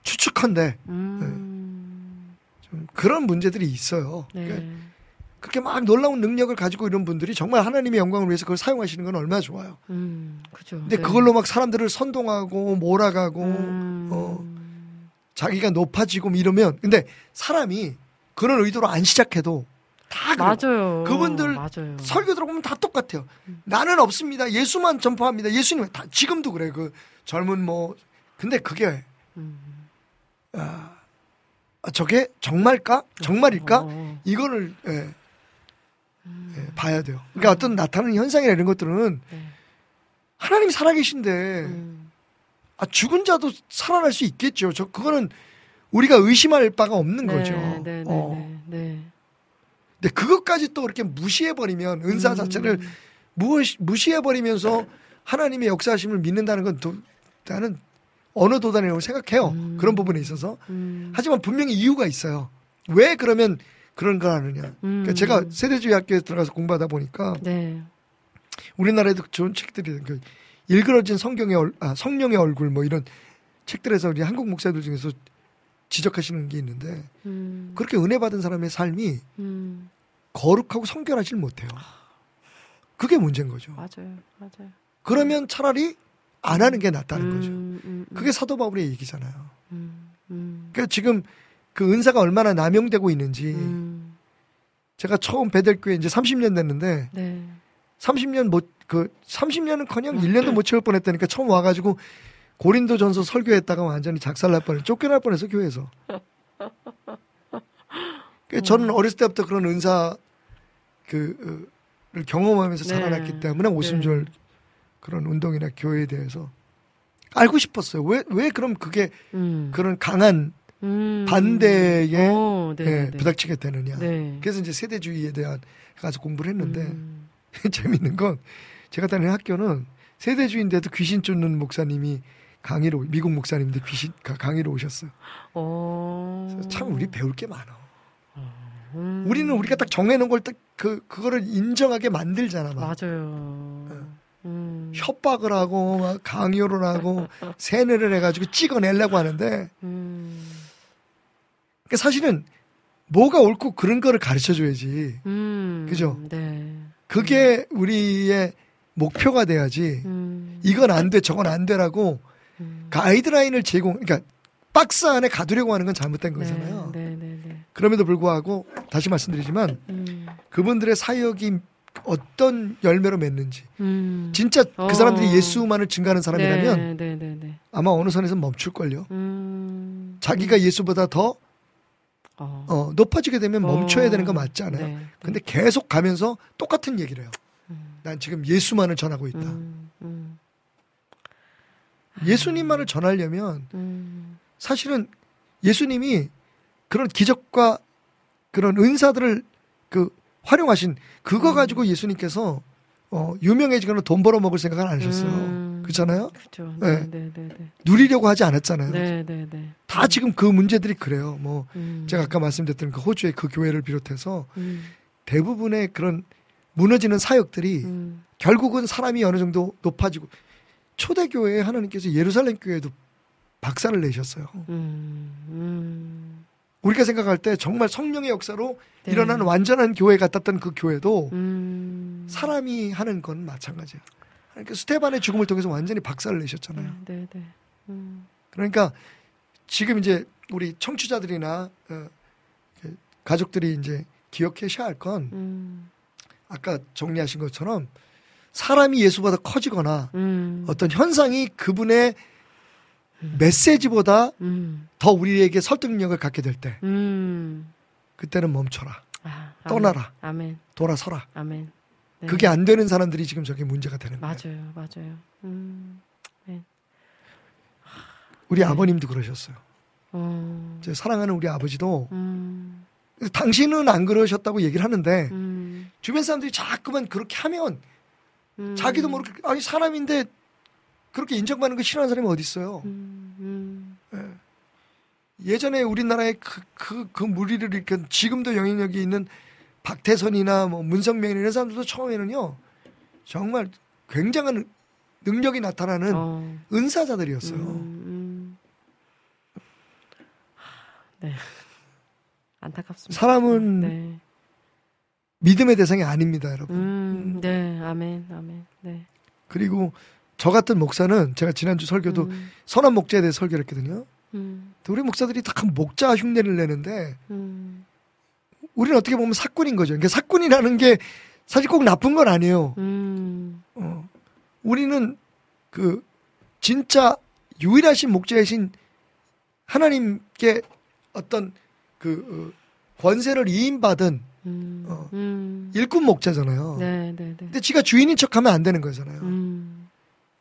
추측한데 음. 좀 그런 문제들이 있어요. 네. 그러니까 그렇게 막 놀라운 능력을 가지고 이런 분들이 정말 하나님의 영광을 위해서 그걸 사용하시는 건 얼마나 좋아요. 음. 그죠. 근데 네. 그걸로 막 사람들을 선동하고 몰아가고 음. 어, 자기가 높아지고 뭐 이러면 근데 사람이 그런 의도로 안 시작해도 다 그래요. 맞아요. 그분들 맞아요. 설교 들어보면 다 똑같아요. 음. 나는 없습니다. 예수만 전파합니다. 예수님 다 지금도 그래. 그 젊은 뭐 근데 그게 음. 아, 아, 저게 정말까? 정말일까? 어. 이거를 예, 예, 봐야 돼요. 그러니까 어떤 나타나는 현상이나 이런 것들은 네. 하나님 살아계신데 음. 아, 죽은 자도 살아날 수 있겠죠. 저 그거는 우리가 의심할 바가 없는 네, 거죠. 네, 네, 어. 네, 네. 근데 그것까지 또 그렇게 무시해 버리면 은사 음. 자체를 무시해 버리면서 하나님의 역사하심을 믿는다는 건또 나는 어느 도단이라고 생각해요. 음. 그런 부분에 있어서. 음. 하지만 분명히 이유가 있어요. 왜 그러면 그런 걸 하느냐. 그러니까 음. 제가 세대주의 학교에 들어가서 공부하다 보니까 네. 우리나라에도 좋은 책들이 그 일그러진 성경의 얼, 아, 성령의 얼굴 뭐 이런 책들에서 우리 한국 목사들 중에서 지적하시는 게 있는데 음. 그렇게 은혜 받은 사람의 삶이 음. 거룩하고 성결하지 못해요. 그게 문제인 거죠. 맞아요. 맞아요. 그러면 차라리 안 하는 게 낫다는 거죠. 음, 음, 음, 그게 사도 바울의 얘기잖아요. 음, 음, 그러니까 지금 그 은사가 얼마나 남용되고 있는지 음, 제가 처음 베델교회 이제 30년 됐는데 네. 30년 못 그 30년은커녕 1년도 못 채울 뻔했다니까 처음 와가지고 고린도전서 설교했다가 완전히 작살날 뻔해 쫓겨날 뻔해서 교회에서. 그 저는 어렸을 때부터 그런 은사 그를 경험하면서 네. 자라났기 때문에 오순절 네. 그런 운동이나 교회에 대해서 알고 싶었어요. 왜 왜 그럼 그게 음, 그런 강한 음. 반대에 어, 네, 예, 네, 네. 부닥치게 되느냐. 네. 그래서 이제 세대주의에 대한 가서 공부를 했는데 음, 재밌는 건 제가 다니는 학교는 세대주의인데도 귀신 쫓는 목사님이 강의로 미국 목사님인데 귀신 가- 강의로 오셨어요. 어. 참 우리 배울 게 많아. 음, 우리는 우리가 딱 정해놓은 걸 딱 그 그거를 인정하게 만들잖아. 막. 맞아요. 음, 협박을 하고 막 강요를 하고 세뇌를 해가지고 찍어내려고 하는데 음, 그러니까 사실은 뭐가 옳고 그런 거를 가르쳐 줘야지. 음, 그죠? 네. 그게 우리의 목표가 돼야지. 음, 이건 안 돼, 저건 안 되라고 음, 가이드라인을 제공, 그러니까 박스 안에 가두려고 하는 건 잘못된 거잖아요. 네, 네, 네. 그럼에도 불구하고 다시 말씀드리지만 음, 그분들의 사역이 어떤 열매로 맺는지 음. 진짜 어. 그 사람들이 예수만을 증가하는 사람이라면 네, 네, 네, 네. 아마 어느 선에서 멈출걸요. 음, 자기가 예수보다 더 어. 어, 높아지게 되면 멈춰야 되는 거 맞지 않아요? 네, 네. 근데 계속 가면서 똑같은 얘기를 해요. 음, 난 지금 예수만을 전하고 있다. 예수님만을 전하려면 음, 사실은 예수님이 그런 기적과 그런 은사들을 그 활용하신 그거 음. 가지고 예수님께서 어, 유명해지거나 돈 벌어 먹을 생각을 안 하셨어요. 음. 그렇잖아요? 그렇죠. 네. 네, 네, 네, 네. 누리려고 하지 않았잖아요. 네, 네, 네. 다 지금 그 문제들이 그래요. 뭐 음, 제가 아까 말씀드렸던 그 호주의 그 교회를 비롯해서 음, 대부분의 그런 무너지는 사역들이 음, 결국은 사람이 어느 정도 높아지고 초대교회에 하나님께서 예루살렘 교회도 박살을 내셨어요. 음, 음, 우리가 생각할 때 정말 성령의 역사로 네. 일어나는 완전한 교회 같았던 그 교회도 음, 사람이 하는 건 마찬가지예요. 그러니까 스테반의 죽음을 통해서 완전히 박살을 내셨잖아요. 네, 네, 네. 음, 그러니까 지금 이제 우리 청취자들이나 어, 이렇게 가족들이 이제 기억하셔야 할건 음, 아까 정리하신 것처럼 사람이 예수보다 커지거나 음, 어떤 현상이 그분의 메시지보다 음, 더 우리에게 설득력을 갖게 될 때 음. 그때는 멈춰라. 아, 아멘. 떠나라. 아멘, 돌아서라. 아멘. 네. 그게 안 되는 사람들이 지금 저게 문제가 되는 거예요. 맞아요, 맞아요. 음, 우리 아버님도 그러셨어요. 어, 제 사랑하는 우리 아버지도 음, 당신은 안 그러셨다고 얘기를 하는데 음, 주변 사람들이 자꾸만 그렇게 하면 음, 자기도 모르게 아니 사람인데 그렇게 인정받는 거 싫어하는 사람이 어디 있어요? 음, 음, 예 전에 우리나라에 그, 그, 그 무리를 일으킨 지금도 영향력이 있는 박태선이나 뭐 문성명이나 이런 사람들도 처음에는요 정말 굉장한 능력이 나타나는 어, 은사자들이었어요. 음, 음. 네. 안타깝습니다. 사람은 네. 믿음의 대상이 아닙니다, 여러분. 음, 네, 아멘, 아멘, 네. 그리고 저 같은 목사는 제가 지난주 설교도 음, 선한 목자에 대해 설교를 했거든요. 음, 우리 목사들이 다 목자 흉내를 내는데 음, 우리는 어떻게 보면 사꾼인 거죠. 그러니까 사꾼이라는 게 사실 꼭 나쁜 건 아니에요. 음, 어. 우리는 그 진짜 유일하신 목자이신 하나님께 어떤 그 어, 권세를 이임받은 음, 어. 음. 일꾼 목자잖아요. 네, 네, 네. 근데 지가 주인인 척 하면 안 되는 거잖아요. 음,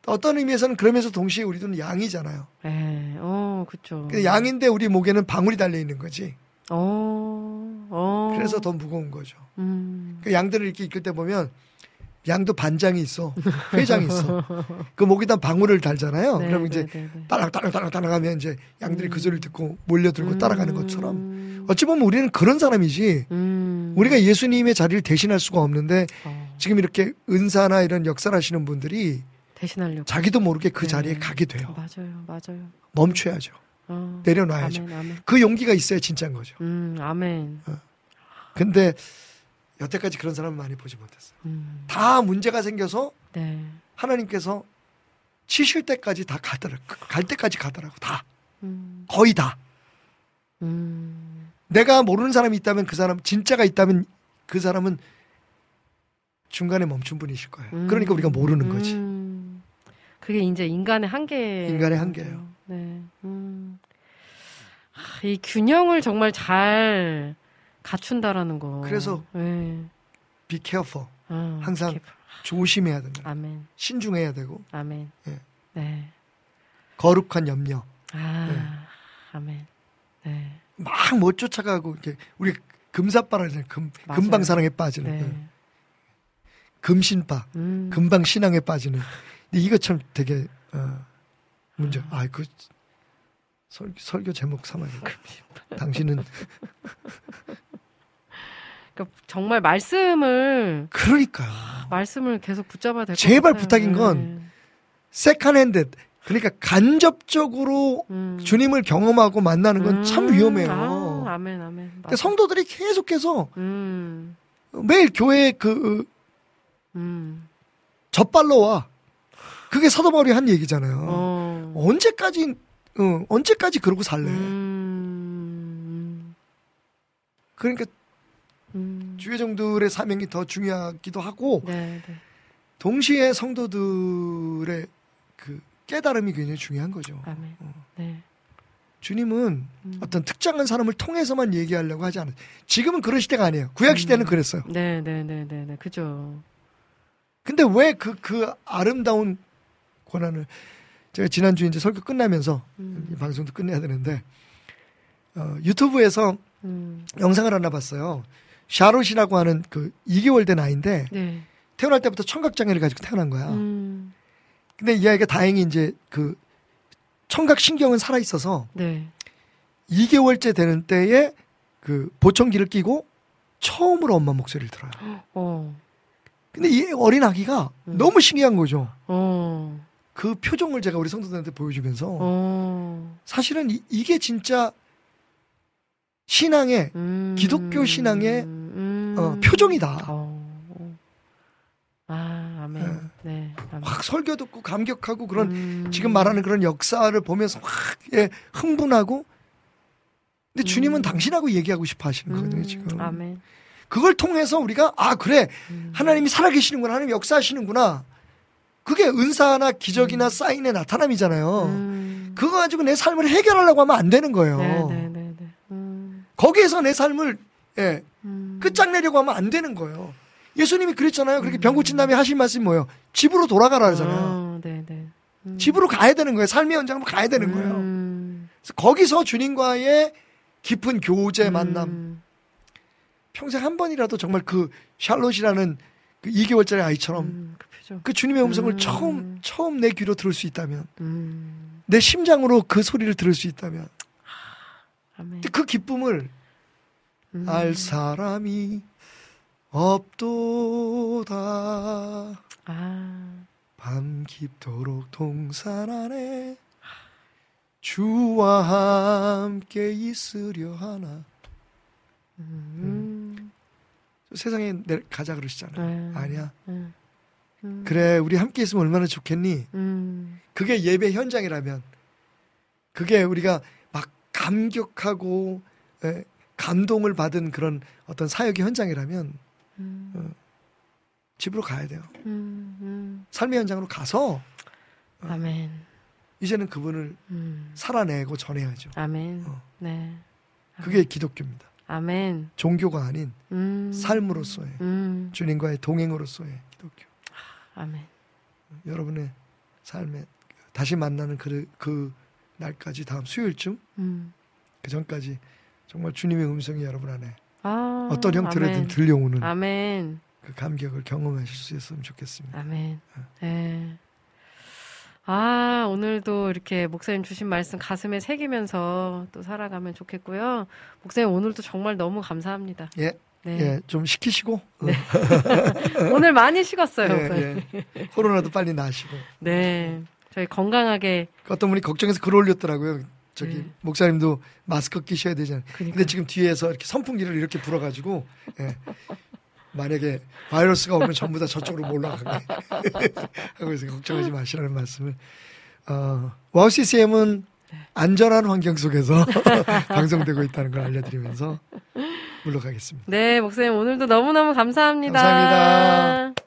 어떤 의미에서는 그러면서 동시에 우리도 양이잖아요. 에, 어. 근데 양인데 우리 목에는 방울이 달려 있는 거지. 어, 어. 그래서 더 무거운 거죠. 음, 그 양들을 이렇게 이끌 때 보면 양도 반장이 있어, 회장이 있어. 그 목에다 방울을 달잖아요. 네, 그러면 이제 네, 네, 네. 따라 따라 따라 따라가면 이제 양들이 그 소리를 듣고 몰려들고 음, 따라가는 것처럼 어찌 보면 우리는 그런 사람이지 음, 우리가 예수님의 자리를 대신할 수가 없는데 어, 지금 이렇게 은사나 이런 역사를 하시는 분들이 대신하려고. 자기도 모르게 그 네. 자리에 가게 돼요. 맞아요, 맞아요. 멈춰야죠. 어, 내려놔야죠. 아멘, 아멘. 그 용기가 있어야 진짜인 거죠. 음, 아멘. 근데 여태까지 그런 사람은 많이 보지 못했어요. 음, 다 문제가 생겨서 네. 하나님께서 치실 때까지 다 가더라. 갈 때까지 가더라고. 다. 음, 거의 다. 음, 내가 모르는 사람이 있다면 그 사람 진짜가 있다면 그 사람은 중간에 멈춘 분이실 거예요. 음. 그러니까 우리가 모르는 거지. 음. 그게 이제 인간의 한계. 인간의 한계예요. 네. 음. 아, 이 균형을 정말 잘 갖춘다라는 거. 그래서 네. Be careful. 아, 항상 이렇게- 조심해야 된다. 아멘. 신중해야 되고 아멘. 예. 네. 거룩한 염려. 아, 네. 아멘. 네. 막 못 쫓아가고 이렇게 우리 금사빠라잖아요. 금 맞아요. 금방 사랑에 빠지는 네. 응. 금신빠, 음. 금방 신앙에 빠지는. 근데 이거 참 되게 어, 문제. 아, 그 설, 설교 제목 삼아야겠다. 당신은 그러니까 정말 말씀을 그러니까요. 말씀을 계속 붙잡아야 될것 제발 같아요. 부탁인 건 second hand 그러니까 간접적으로 음. 주님을 경험하고 만나는 건참 음. 위험해요. 아, 아멘, 아멘. 맞아. 성도들이 계속해서 음, 매일 교회 그 음, 젖발로 와. 그게 사도 바울이 한 얘기잖아요. 어, 언제까지 어, 언제까지 그러고 살래? 음, 그러니까 음, 주의종들의 사명이 더 중요하기도 하고 네, 네, 동시에 성도들의 그 깨달음이 굉장히 중요한 거죠. 아멘. 어. 네, 주님은 음. 어떤 특정한 사람을 통해서만 얘기하려고 하지 않아요. 지금은 그런 시대가 아니에요. 구약 시대는 음. 그랬어요. 네, 네, 네, 네, 네, 그죠. 근데 왜 그그 아름다운 고난을 제가 지난주 이제 설교 끝나면서 음, 이 방송도 끝내야 되는데 어, 유튜브에서 음, 영상을 하나 봤어요. 샤롯이라고 하는 그 2개월 된 아이인데 네, 태어날 때부터 청각 장애를 가지고 태어난 거야. 음, 근데 이 아이가 다행히 이제 그 청각 신경은 살아 있어서 네, 2개월째 되는 때에 그 보청기를 끼고 처음으로 엄마 목소리를 들어요. 어, 근데 이 어린 아기가 음. 너무 신기한 거죠. 어, 그 표정을 제가 우리 성도들한테 보여주면서 어, 사실은 이, 이게 진짜 신앙의 음, 기독교 신앙의, 음, 어, 표정이다. 어, 아, 아멘. 네, 아멘. 확 설교 듣고 감격하고 그런 음. 지금 말하는 그런 역사를 보면서 확 예, 흥분하고 근데 주님은 음. 당신하고 얘기하고 싶어 하시는 거거든요, 음, 지금. 아멘. 그걸 통해서 우리가 아, 그래. 음. 하나님이 살아 계시는구나. 하나님 역사하시는구나. 그게 은사나 기적이나 음. 사인의 나타남이잖아요. 음. 그거 가지고 내 삶을 해결하려고 하면 안 되는 거예요. 네, 네, 네, 네. 음, 거기에서 내 삶을 예, 음. 끝장내려고 하면 안 되는 거예요. 예수님이 그랬잖아요. 그렇게 병 고친 다음에 하신 말씀이 뭐예요? 집으로 돌아가라 하잖아요. 어. 음. 집으로 가야 되는 거예요. 삶의 현장으로 가야 되는 거예요. 음. 그래서 거기서 주님과의 깊은 교제 만남 음. 평생 한 번이라도 정말 그 샬롯이라는 그 2개월짜리 아이처럼 음, 그. 그 주님의 음성을 음. 처음 처음 내 귀로 들을 수 있다면 음. 내 심장으로 그 소리를 들을 수 있다면 아멘. 근데 그 기쁨을 음. 알 사람이 없도다 아. 밤 깊도록 동산 안에 주와 함께 있으려 하나 음. 세상에 내 가자 그러시잖아요 네. 아니야 음. 음. 그래 우리 함께 있으면 얼마나 좋겠니 음. 그게 예배 현장이라면 그게 우리가 막 감격하고 에, 감동을 받은 그런 어떤 사역의 현장이라면 음. 집으로 가야 돼요. 음. 음. 삶의 현장으로 가서 아멘. 이제는 그분을 음. 살아내고 전해야죠. 아멘. 어. 네. 그게 기독교입니다. 아멘. 종교가 아닌 음. 삶으로서의 음. 주님과의 동행으로서의 기독교. 아멘. 여러분의 삶에 다시 만나는 그, 그 날까지 다음 수요일쯤 음. 그 전까지 정말 주님의 음성이 여러분 안에 아, 어떤 형태로든 아멘. 들려오는 아멘. 그 감격을 경험하실 수 있었으면 좋겠습니다. 아멘. 네. 아, 오늘도 이렇게 목사님 주신 말씀 가슴에 새기면서 또 살아가면 좋겠고요. 목사님 오늘도 정말 너무 감사합니다. 예, 네. 예, 좀 시키시고 네. 오늘 많이 식었어요. 예, 예. 코로나도 빨리 나시고 네. 저희 건강하게. 그 어떤 분이 걱정해서 글 올렸더라고요. 저기 네. 목사님도 마스크 끼셔야 되잖아요. 그러니까. 근데 지금 뒤에서 이렇게 선풍기를 이렇게 불어가지고 예. 만약에 바이러스가 오면 전부 다 저쪽으로 몰아가게 하고 있으니 걱정하지 마시라는 말씀을. 어, 와우 CCM은 안전한 환경 속에서 방송되고 있다는 걸 알려드리면서 물러가겠습니다. 네, 목사님 오늘도 너무너무 감사합니다. 감사합니다.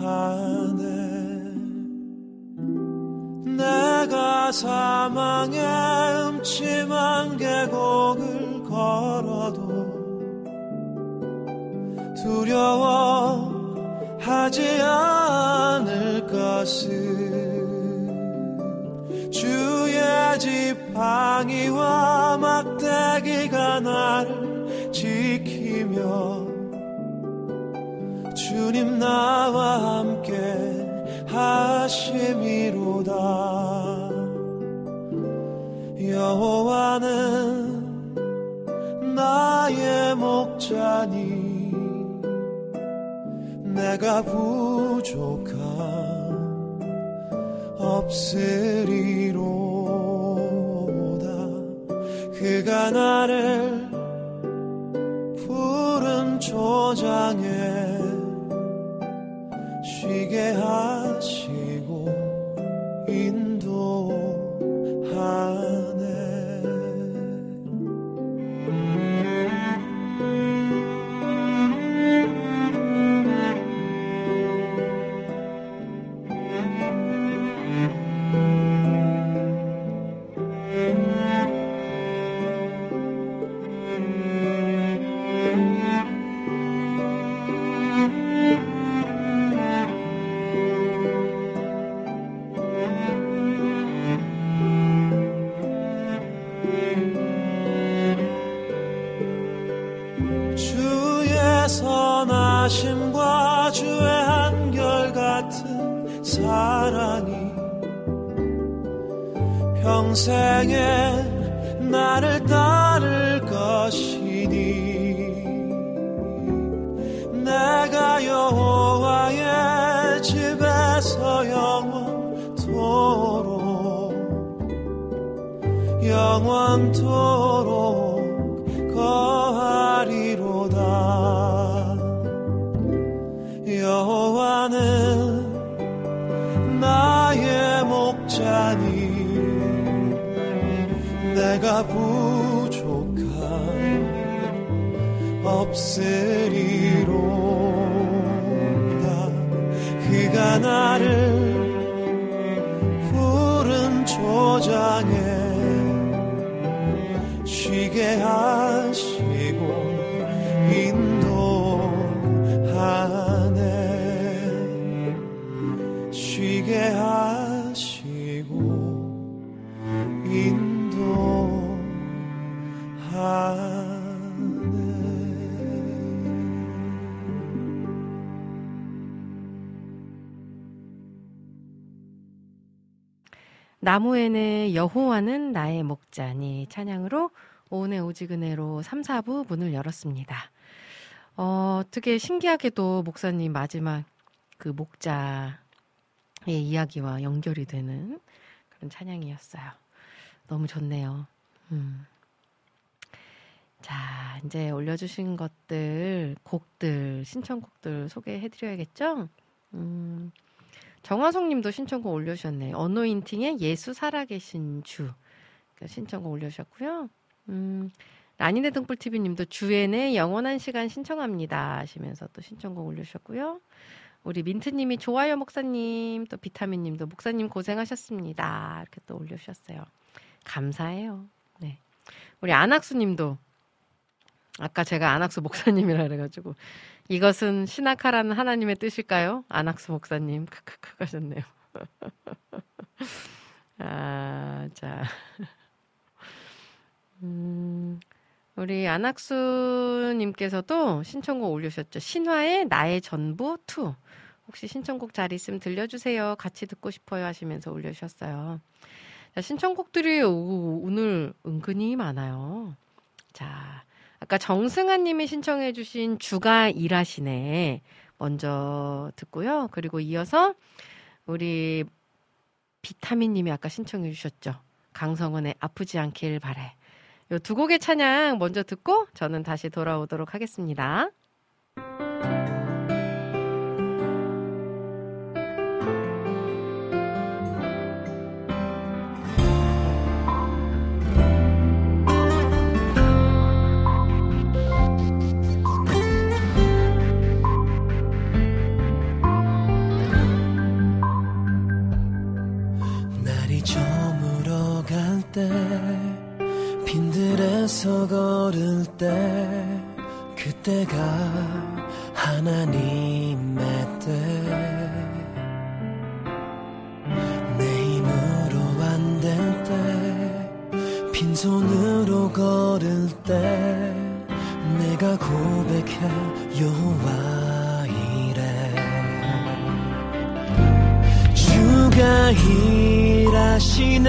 하네 내가 사망의 음침한 계곡을 걸어도 두려워하지 않을 것을 주의 지팡이와 막대기가 나를 지키며 주님 나와 함께 하심이로다. 여호와는 나의 목자니 내가 부족함 없으리로다. 그가 나를 푸른 초장에 쉬게 하시 나를 푸른 초장에 쉬게 하 나무에는 여호와는 나의 목자니 찬양으로 오은의 오지근해로 3, 4부 문을 열었습니다. 어, 어떻게 신기하게도 목사님 마지막 그 목자의 이야기와 연결이 되는 그런 찬양이었어요. 너무 좋네요. 음. 자, 이제 올려주신 것들, 곡들, 신청곡들 소개해드려야겠죠? 음, 정화성 님도 신청곡 올려주셨네. 어노인팅의 예수 살아계신 주. 그 신청곡 올려주셨고요. 음, 라니네 등불TV 님도 주엔의 영원한 시간 신청합니다. 하시면서 또 신청곡 올려주셨고요. 우리 민트님이 좋아요 목사님, 또 비타민 님도 목사님 고생하셨습니다. 이렇게 또 올려주셨어요. 감사해요. 네. 우리 안학수 님도 아까 제가 안학수 목사님이라 그래가지고 이것은 신학하라는 하나님의 뜻일까요? 안학수 목사님 크크크 하셨네요. 아, 자. 음, 우리 안학수님께서도 신청곡 올려주셨죠. 신화의 나의 전부 2. 혹시 신청곡 잘 있으면 들려주세요. 같이 듣고 싶어요 하시면서 올려주셨어요. 자, 신청곡들이 오- 오늘 은근히 많아요. 자, 아까 정승환 님이 신청해 주신 주가 일하시네. 먼저 듣고요. 그리고 이어서 우리 비타민 님이 아까 신청해 주셨죠. 강성원의 아프지 않길 바래. 요 두 곡의 찬양 먼저 듣고 저는 다시 돌아오도록 하겠습니다. 때 빈들에서 걸을 때 그때가 하나님의 때. 내 힘으로 안 될 때 빈손으로 걸을 때 내가 고백해 여호와 이래. 주가 일하시네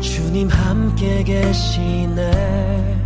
주님 함께 계시네.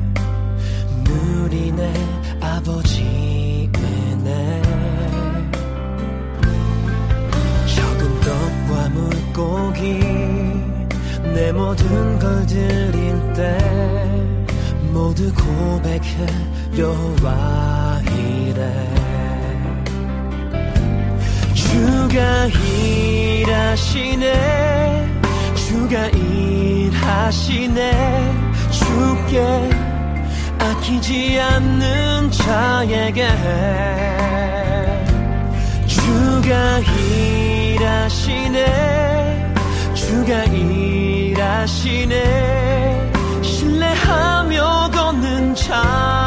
보이지 않는 자에게 주가 일하시네 주가 일하시네. 신뢰하며 걷는 자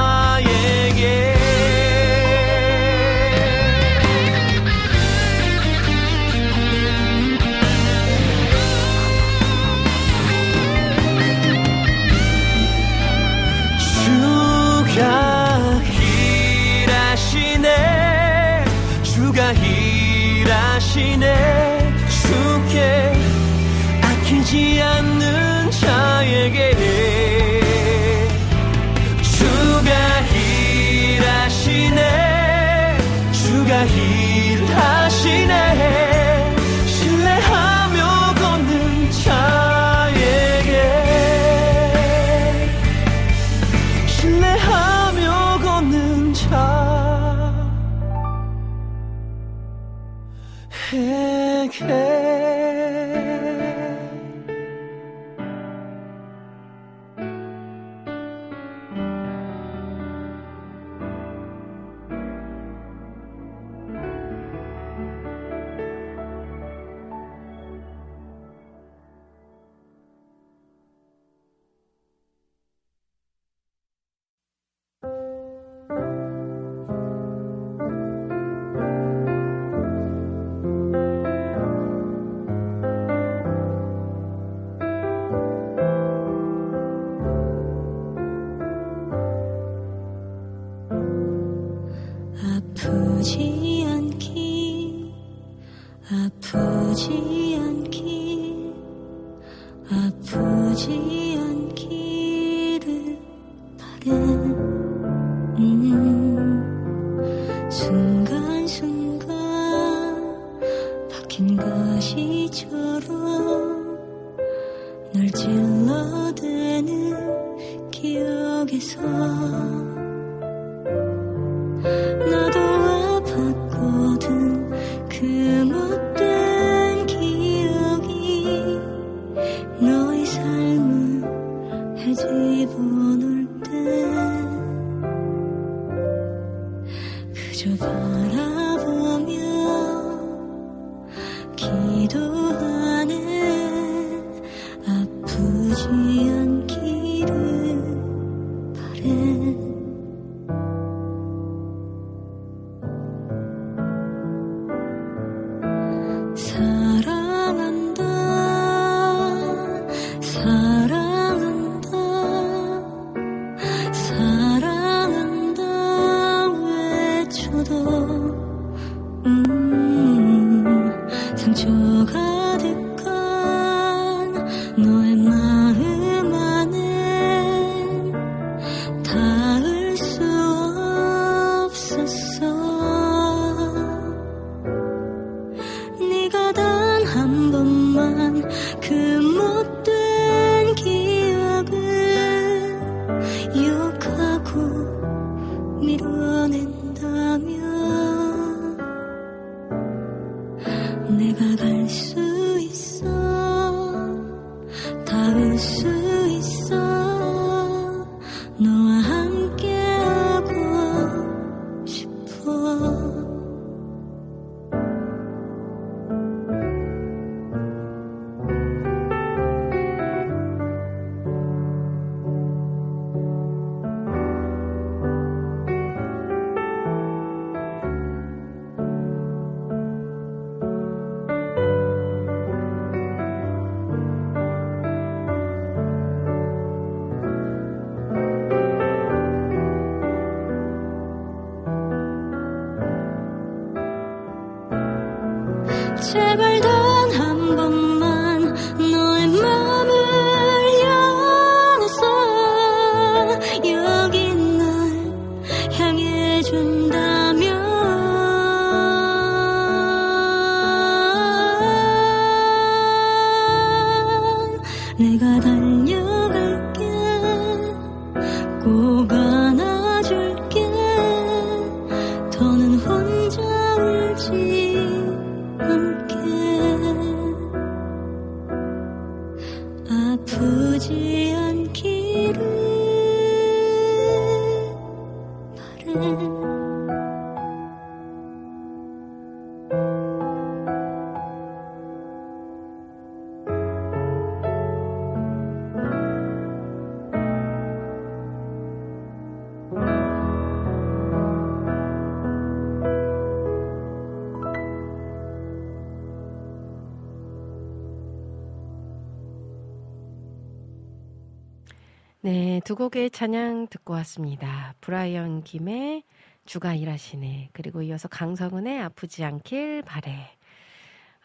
두 곡의 찬양 듣고 왔습니다. 브라이언 김의 주가 일하시네. 그리고 이어서 강성은의 아프지 않길 바래.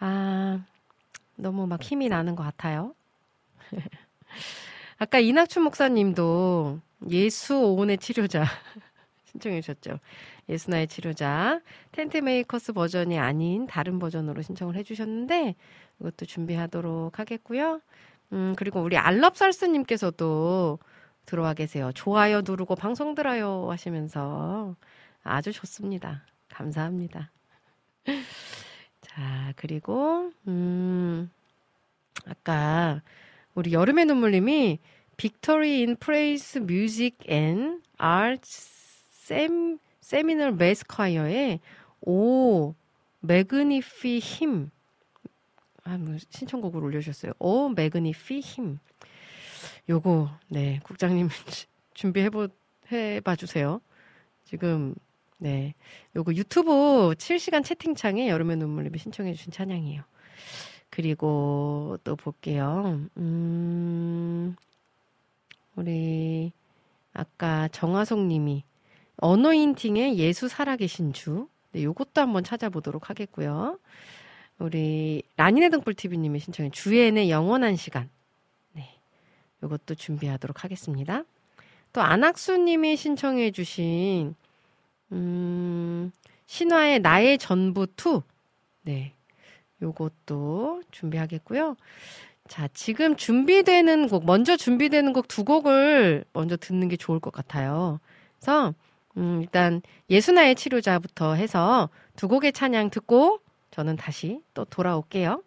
아, 너무 막 힘이 나는 것 같아요. 아까 이낙춘 목사님도 예수 나의 치료자 신청해 주셨죠. 예수 나의 치료자 Tent Makers 버전이 아닌 다른 버전으로 신청을 해 주셨는데 이것도 준비하도록 하겠고요. 음, 그리고 우리 알럽살스님께서도 들어와 계세요. 좋아요 누르고 방송 들어요 하시면서 아주 좋습니다. 감사합니다. 자, 그리고, 음, 아까 우리 여름의 눈물님이 Victory in Praise Music and Arts Seminar Mass Choir의 Oh Magnify Him 아, 뭐 신청곡을 올려주셨어요. 오 매그니피 힘 요거 네 국장님 준비해 보 해봐 주세요. 지금 네 요거 유튜브 7시간 채팅창에 여름의 눈물님이 신청해 주신 찬양이에요. 그리고 또 볼게요. 음, 우리 아까 정화송 님이 어노인팅의 예수 살아계신 주. 네, 요것도 한번 찾아보도록 하겠고요. 우리 라니네 등불 TV님이 신청해 주엔의 영원한 시간. 네, 요것도 준비하도록 하겠습니다. 또 안학수님이 신청해 주신 음, 신화의 나의 전부 2. 네, 요것도 준비하겠고요. 자, 지금 준비되는 곡, 먼저 준비되는 곡 두 곡을 먼저 듣는 게 좋을 것 같아요. 그래서 음, 일단 예수나의 치료자부터 해서 두 곡의 찬양 듣고 저는 다시 또 돌아올게요.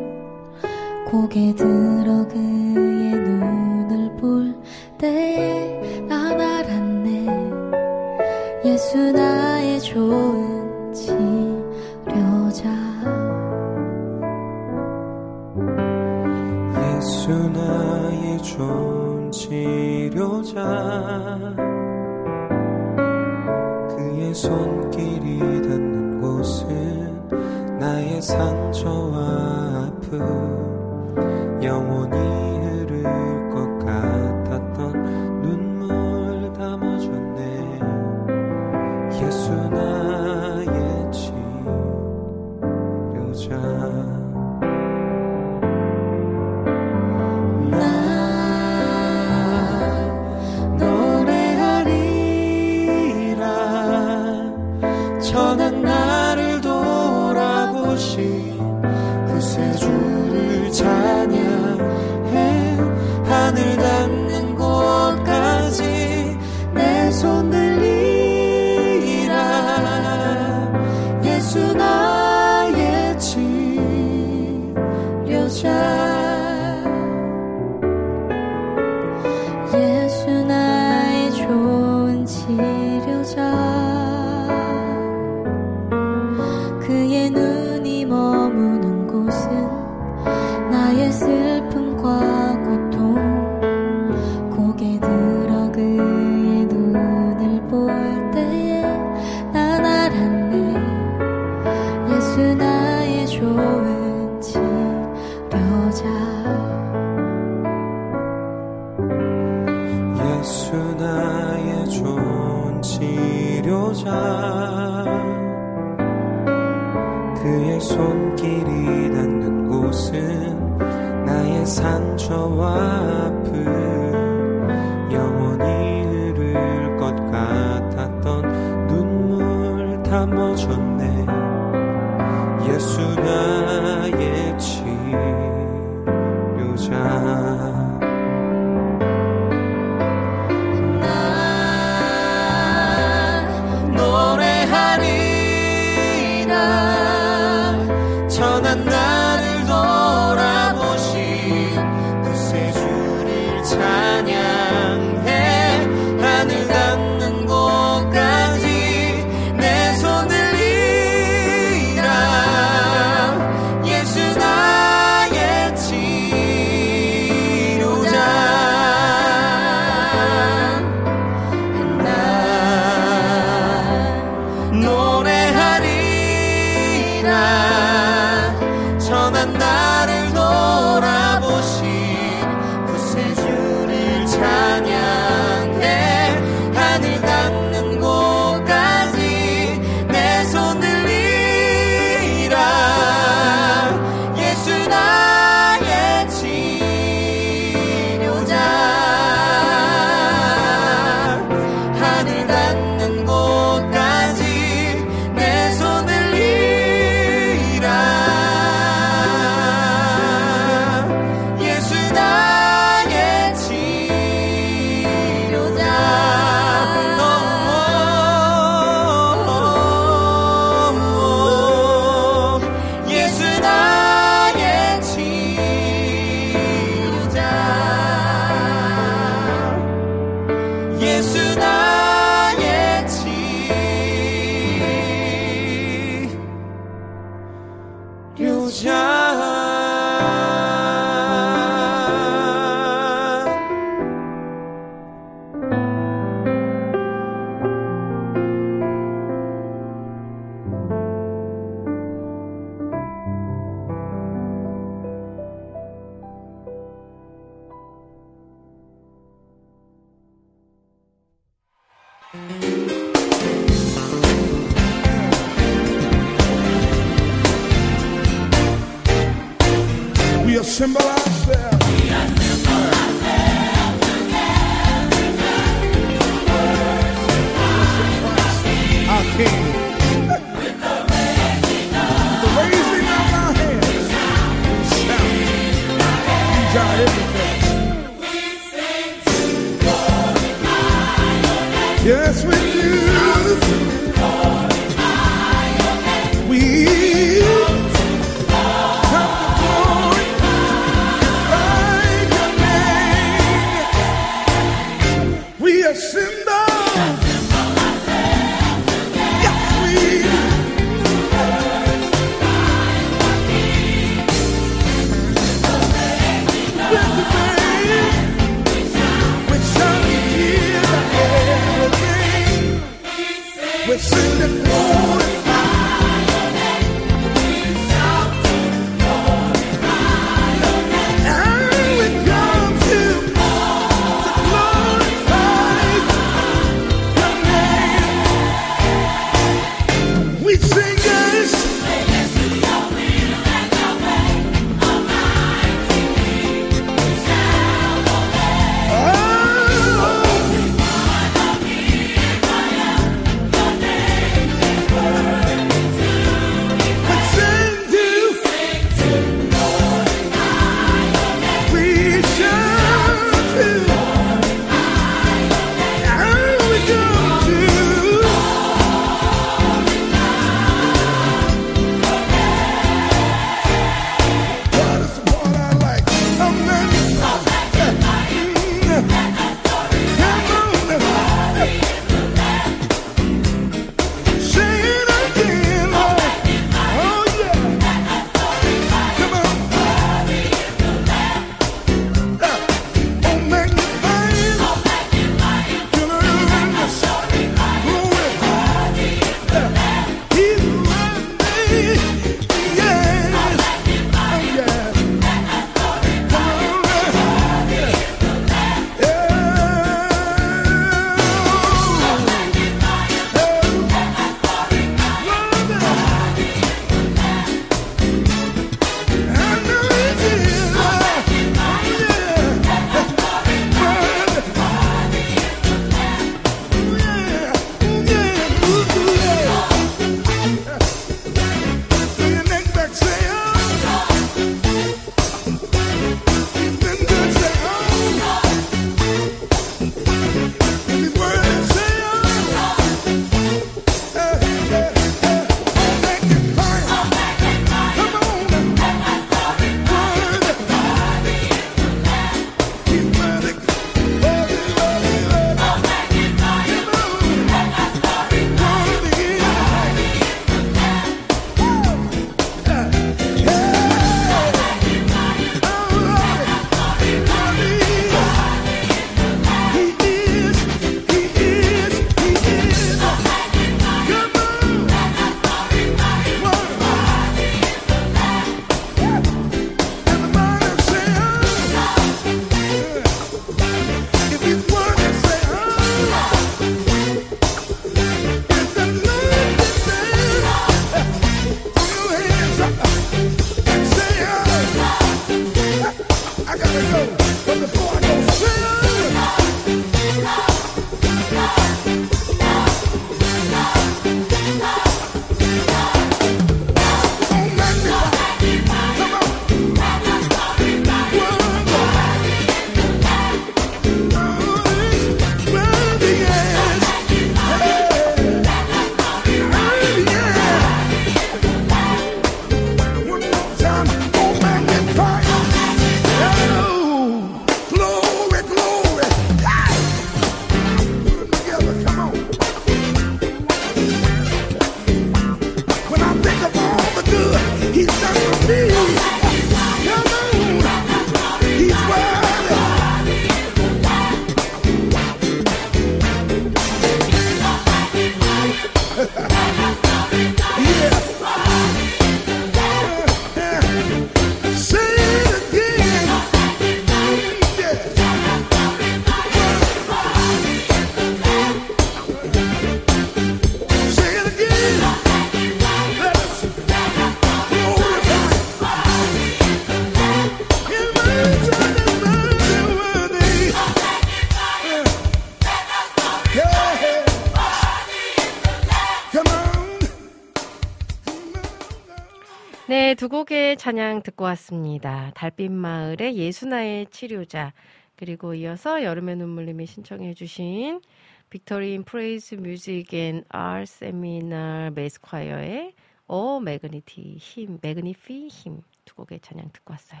두 곡의 찬양 듣고 왔습니다. 달빛 마을의 예수 나의 치료자 그리고 이어서 여름의 눈물님이 신청해 주신 Victory in Praise Music and Arts Seminar Mass Choir의 Oh Magnify Him Magnify Him 두 곡의 찬양 듣고 왔어요.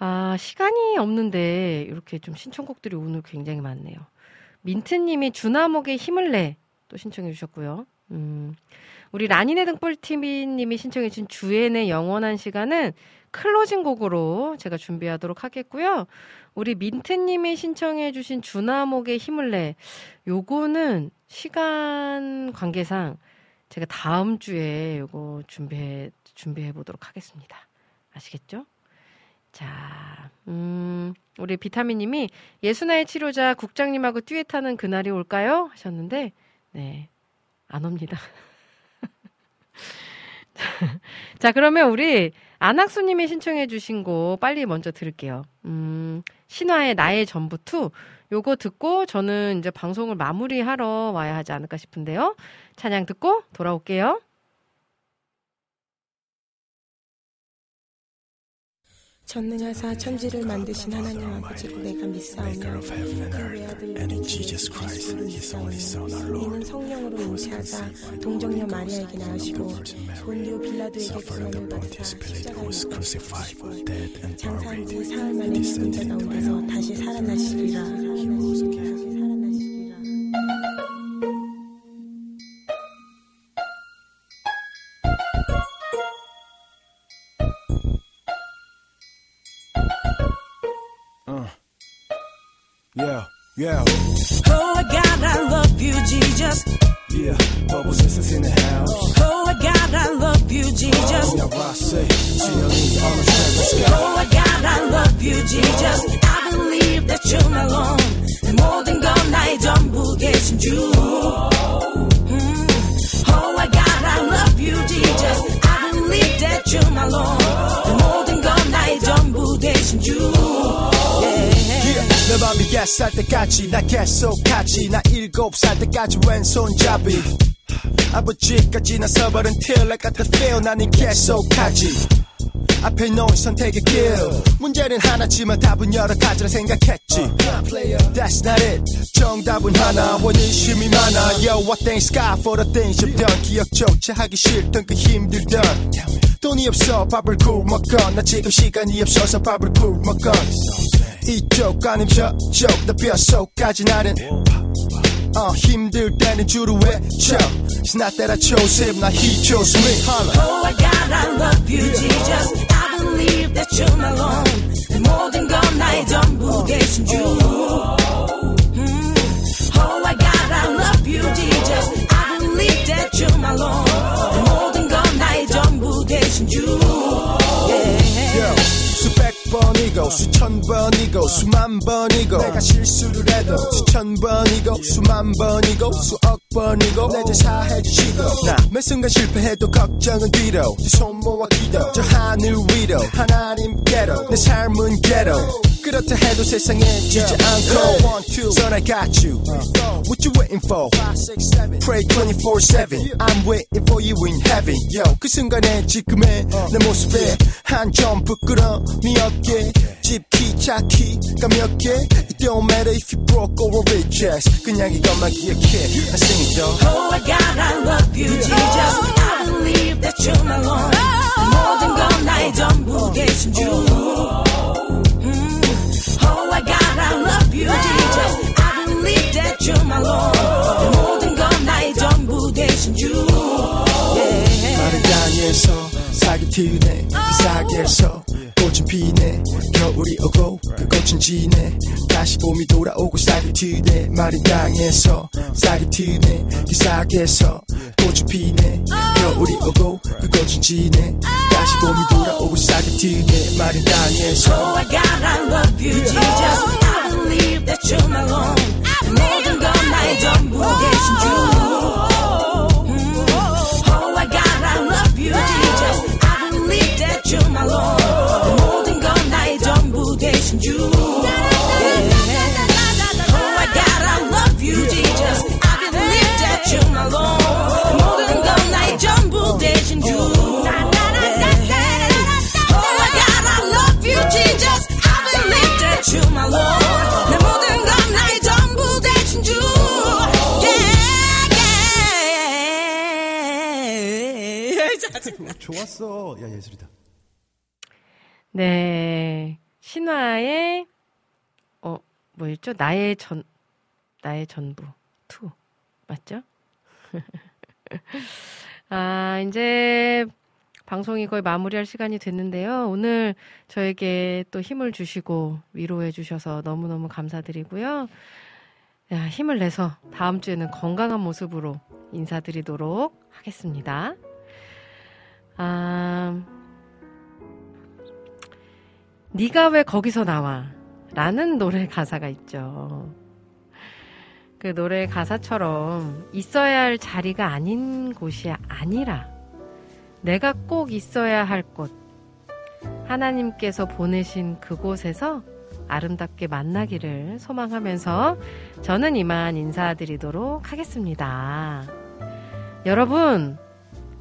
아, 시간이 없는데 이렇게 좀 신청곡들이 오늘 굉장히 많네요. 민트님이 주나목의 힘을 내 또 신청해 주셨고요. 음, 우리 라니네 등불TV님이 신청해주신 주엔의 영원한 시간은 클로징 곡으로 제가 준비하도록 하겠고요. 우리 민트님이 신청해주신 주나목의 힘을 내 요거는 시간 관계상 제가 다음 주에 요거 준비해 준비해 보도록 하겠습니다. 아시겠죠? 자, 음, 우리 비타민님이 예수나의 치료자 국장님하고 듀엣하는 그날이 올까요? 하셨는데, 네, 안 옵니다. 자, 그러면 우리 안학수님이 신청해주신 곡 빨리 먼저 들을게요. 음, 신화의 나의 전부 Two. 요거 듣고 저는 이제 방송을 마무리하러 와야 하지 않을까 싶은데요. 찬양 듣고 돌아올게요. 전능하사 천지를 만드신 하나님 아버지를 내가 믿사오며 그 외아들 예수 그리스도를 믿사오며 이는 성령으로 잉태하사 동정녀 마리아에게 낳으시고 본디오 빌라도에게 구원을 받으사 십자가에 못 박히시고 장사한 지 사흘 만에 죽은 자 가운데서 다시 살아나시리라 Yeah, yeah. Oh, God, I love you, Jesus. Yeah, bubble sisters in the house. Oh, God, I love you, Jesus. Now I say, CLE on the track, let's go. Oh, God, I love you, Jesus. I believe that you're my Lord. 모든 건 나의 전부 계신 주. 음. Oh, God, I love you, Jesus. I believe that you're my Lord. 모든 건 나의 전부 되신 주. Yeah. 내 맘이 옛살 때까지 나 계속 같이 나 일곱 살 때까지 왼손잡이. 아버지까지 나서버린 got the feel 나는 계속 하지. 앞에 놓인 선택의 길. 문제는 하나지만 답은 여러 가지라 생각했지. That's not it. 정답은 하나. 원인심이 많아. Yo what things got for the things you've done. 기억조차 하기 싫던 그 힘들던 돈이 없어 밥을 굶먹어 나 지금 시간이 없어서 밥을 굶먹어 이쪽 아님 저쪽 나 뼛속까지 나는 어 힘들 때는 주로 외쳐 It's not that I chose him 나 he chose me Oh, I God, I love you, Jesus. I believe that you're my Lord. 모든 건 나의 전부 되신 주. 음. Oh, I God, I love you, Jesus. I believe that you're my Lord. you 수천 번이고 수만 번이고. 내가 실수를 해도 수천 번이고 수만 번이고 수억 번이고. 내 제사해 주시고. 나매 순간 실패해도 걱정은 뒤로. 네손 모아 기도 저 하늘 위로. 하나님께로 내 삶은 괴로. 그렇다 해도 세상에 지지 않고. One, two, son I got you. What you waiting for? Pray 24-7 I'm waiting for you in heaven. Yo 그 순간에 지금의 내 모습에 한 점 부끄러움이 없게 집키 차키 까몇 개 It don't matter if you broke or rich ass 그냥 이것만 기억해 I sing it though Oh, I God, I love you, Jesus. I believe that you're my Lord. 모든 건 나의 전부 되신 주. 음. Oh, I God, I love you, Jesus. I believe that you're my Lord. 모든 건 나의 전부 되신 주. 땅에서 싹이 트네. 그 싹에서 꽃은 피네. 겨울이 오고 그 꽃은 지네. 다시 봄이 돌아오고 싹이 트네. 마른 땅에서 싹이 트네. 그 싹에서 꽃은 피네. 겨울이 오고 그 꽃은 지네. 다시 봄이 돌아오고 싹이 트네. 마른 땅에서 Oh, I God, I love you, Jesus. I believe that you're my Lord. 좋았어. 야 예술이다. 네. 신화의 어 뭐였죠? 나의 전 나의 전부 2 맞죠? 아 이제 방송이 거의 마무리할 시간이 됐는데요. 오늘 저에게 또 힘을 주시고 위로해 주셔서 너무너무 감사드리고요. 야, 힘을 내서 다음 주에는 건강한 모습으로 인사드리도록 하겠습니다. 아, 네가 왜 거기서 나와? 라는 노래 가사가 있죠. 그 노래 가사처럼 있어야 할 자리가 아닌 곳이 아니라 내가 꼭 있어야 할 곳, 하나님께서 보내신 그곳에서 아름답게 만나기를 소망하면서 저는 이만 인사드리도록 하겠습니다. 여러분,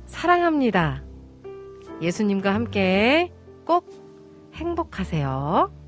사랑합니다. 예수님과 함께 꼭 행복하세요.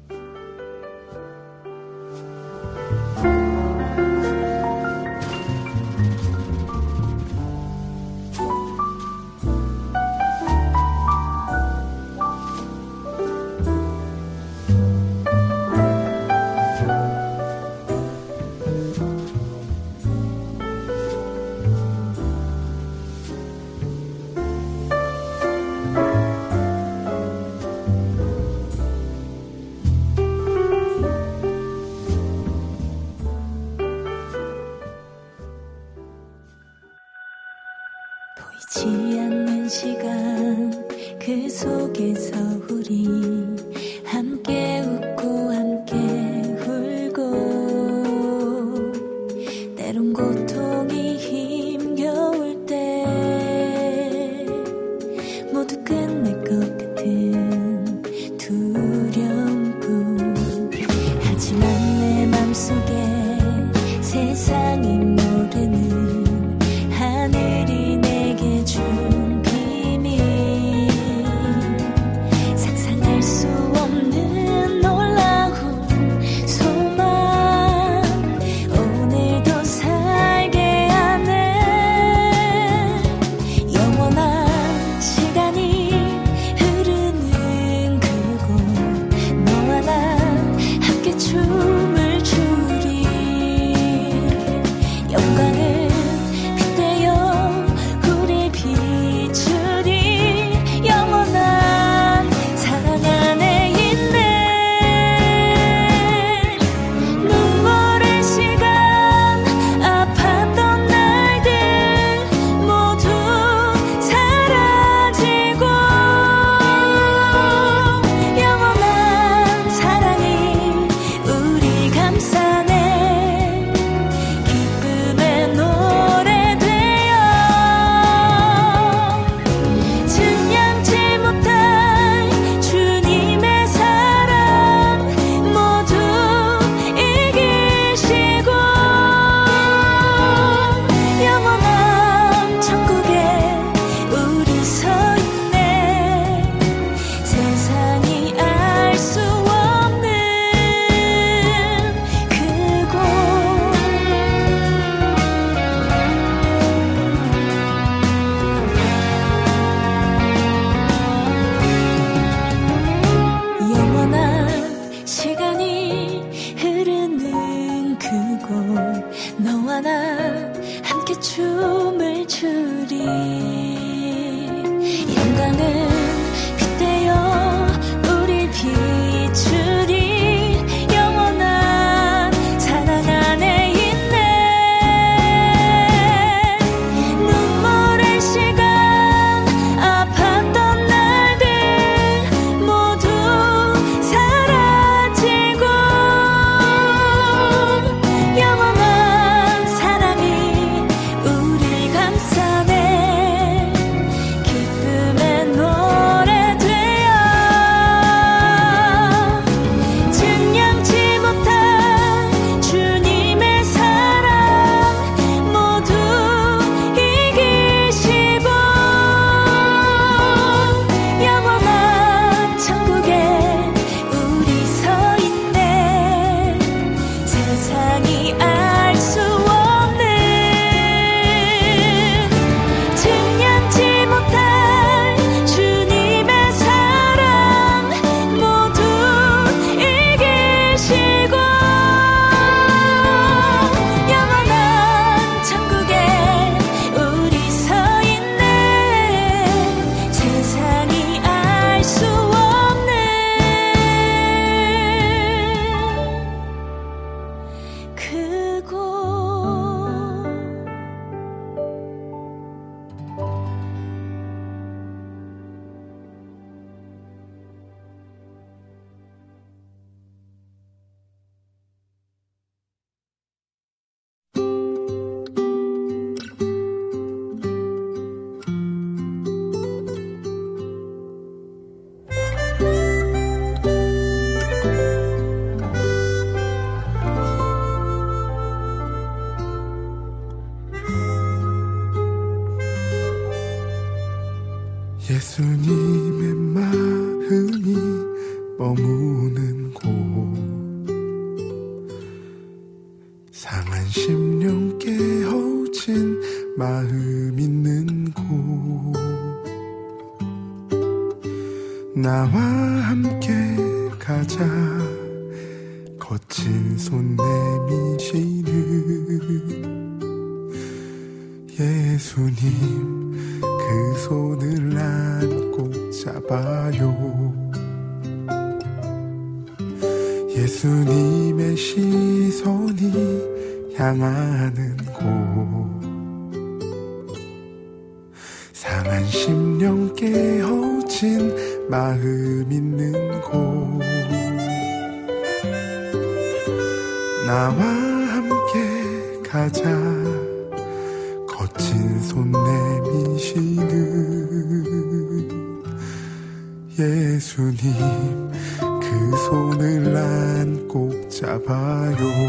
예수님 그 손을 난 꼭 잡아요.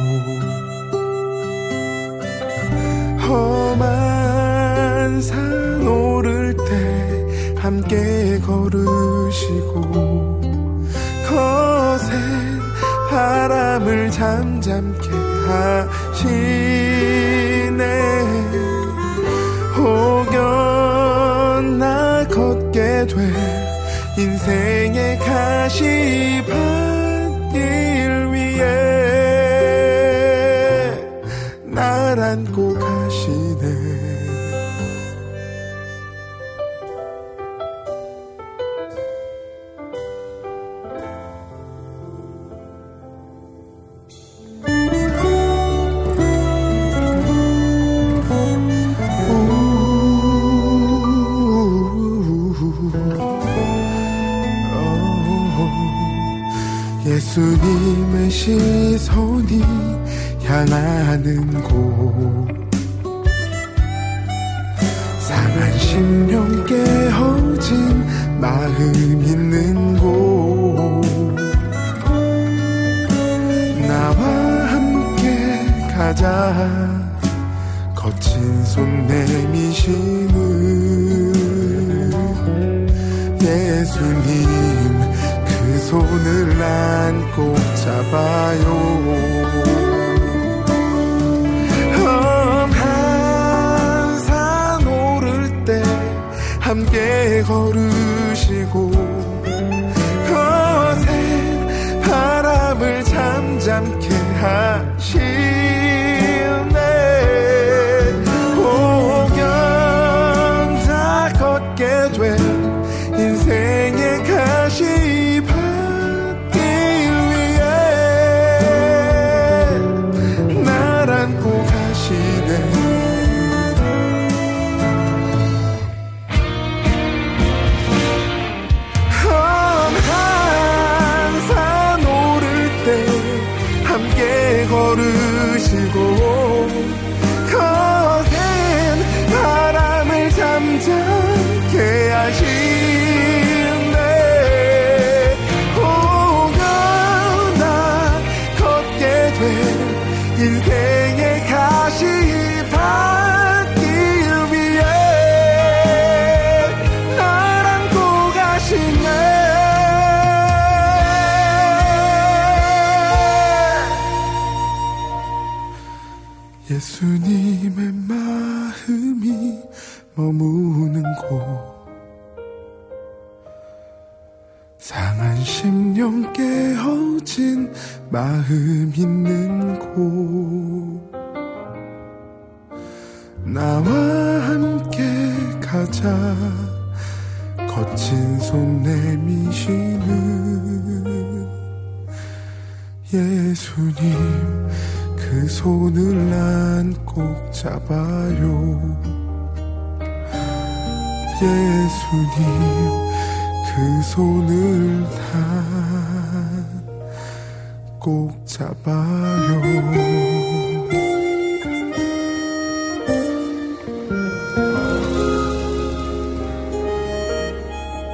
인생의 가시 반길 위에 나란 꽃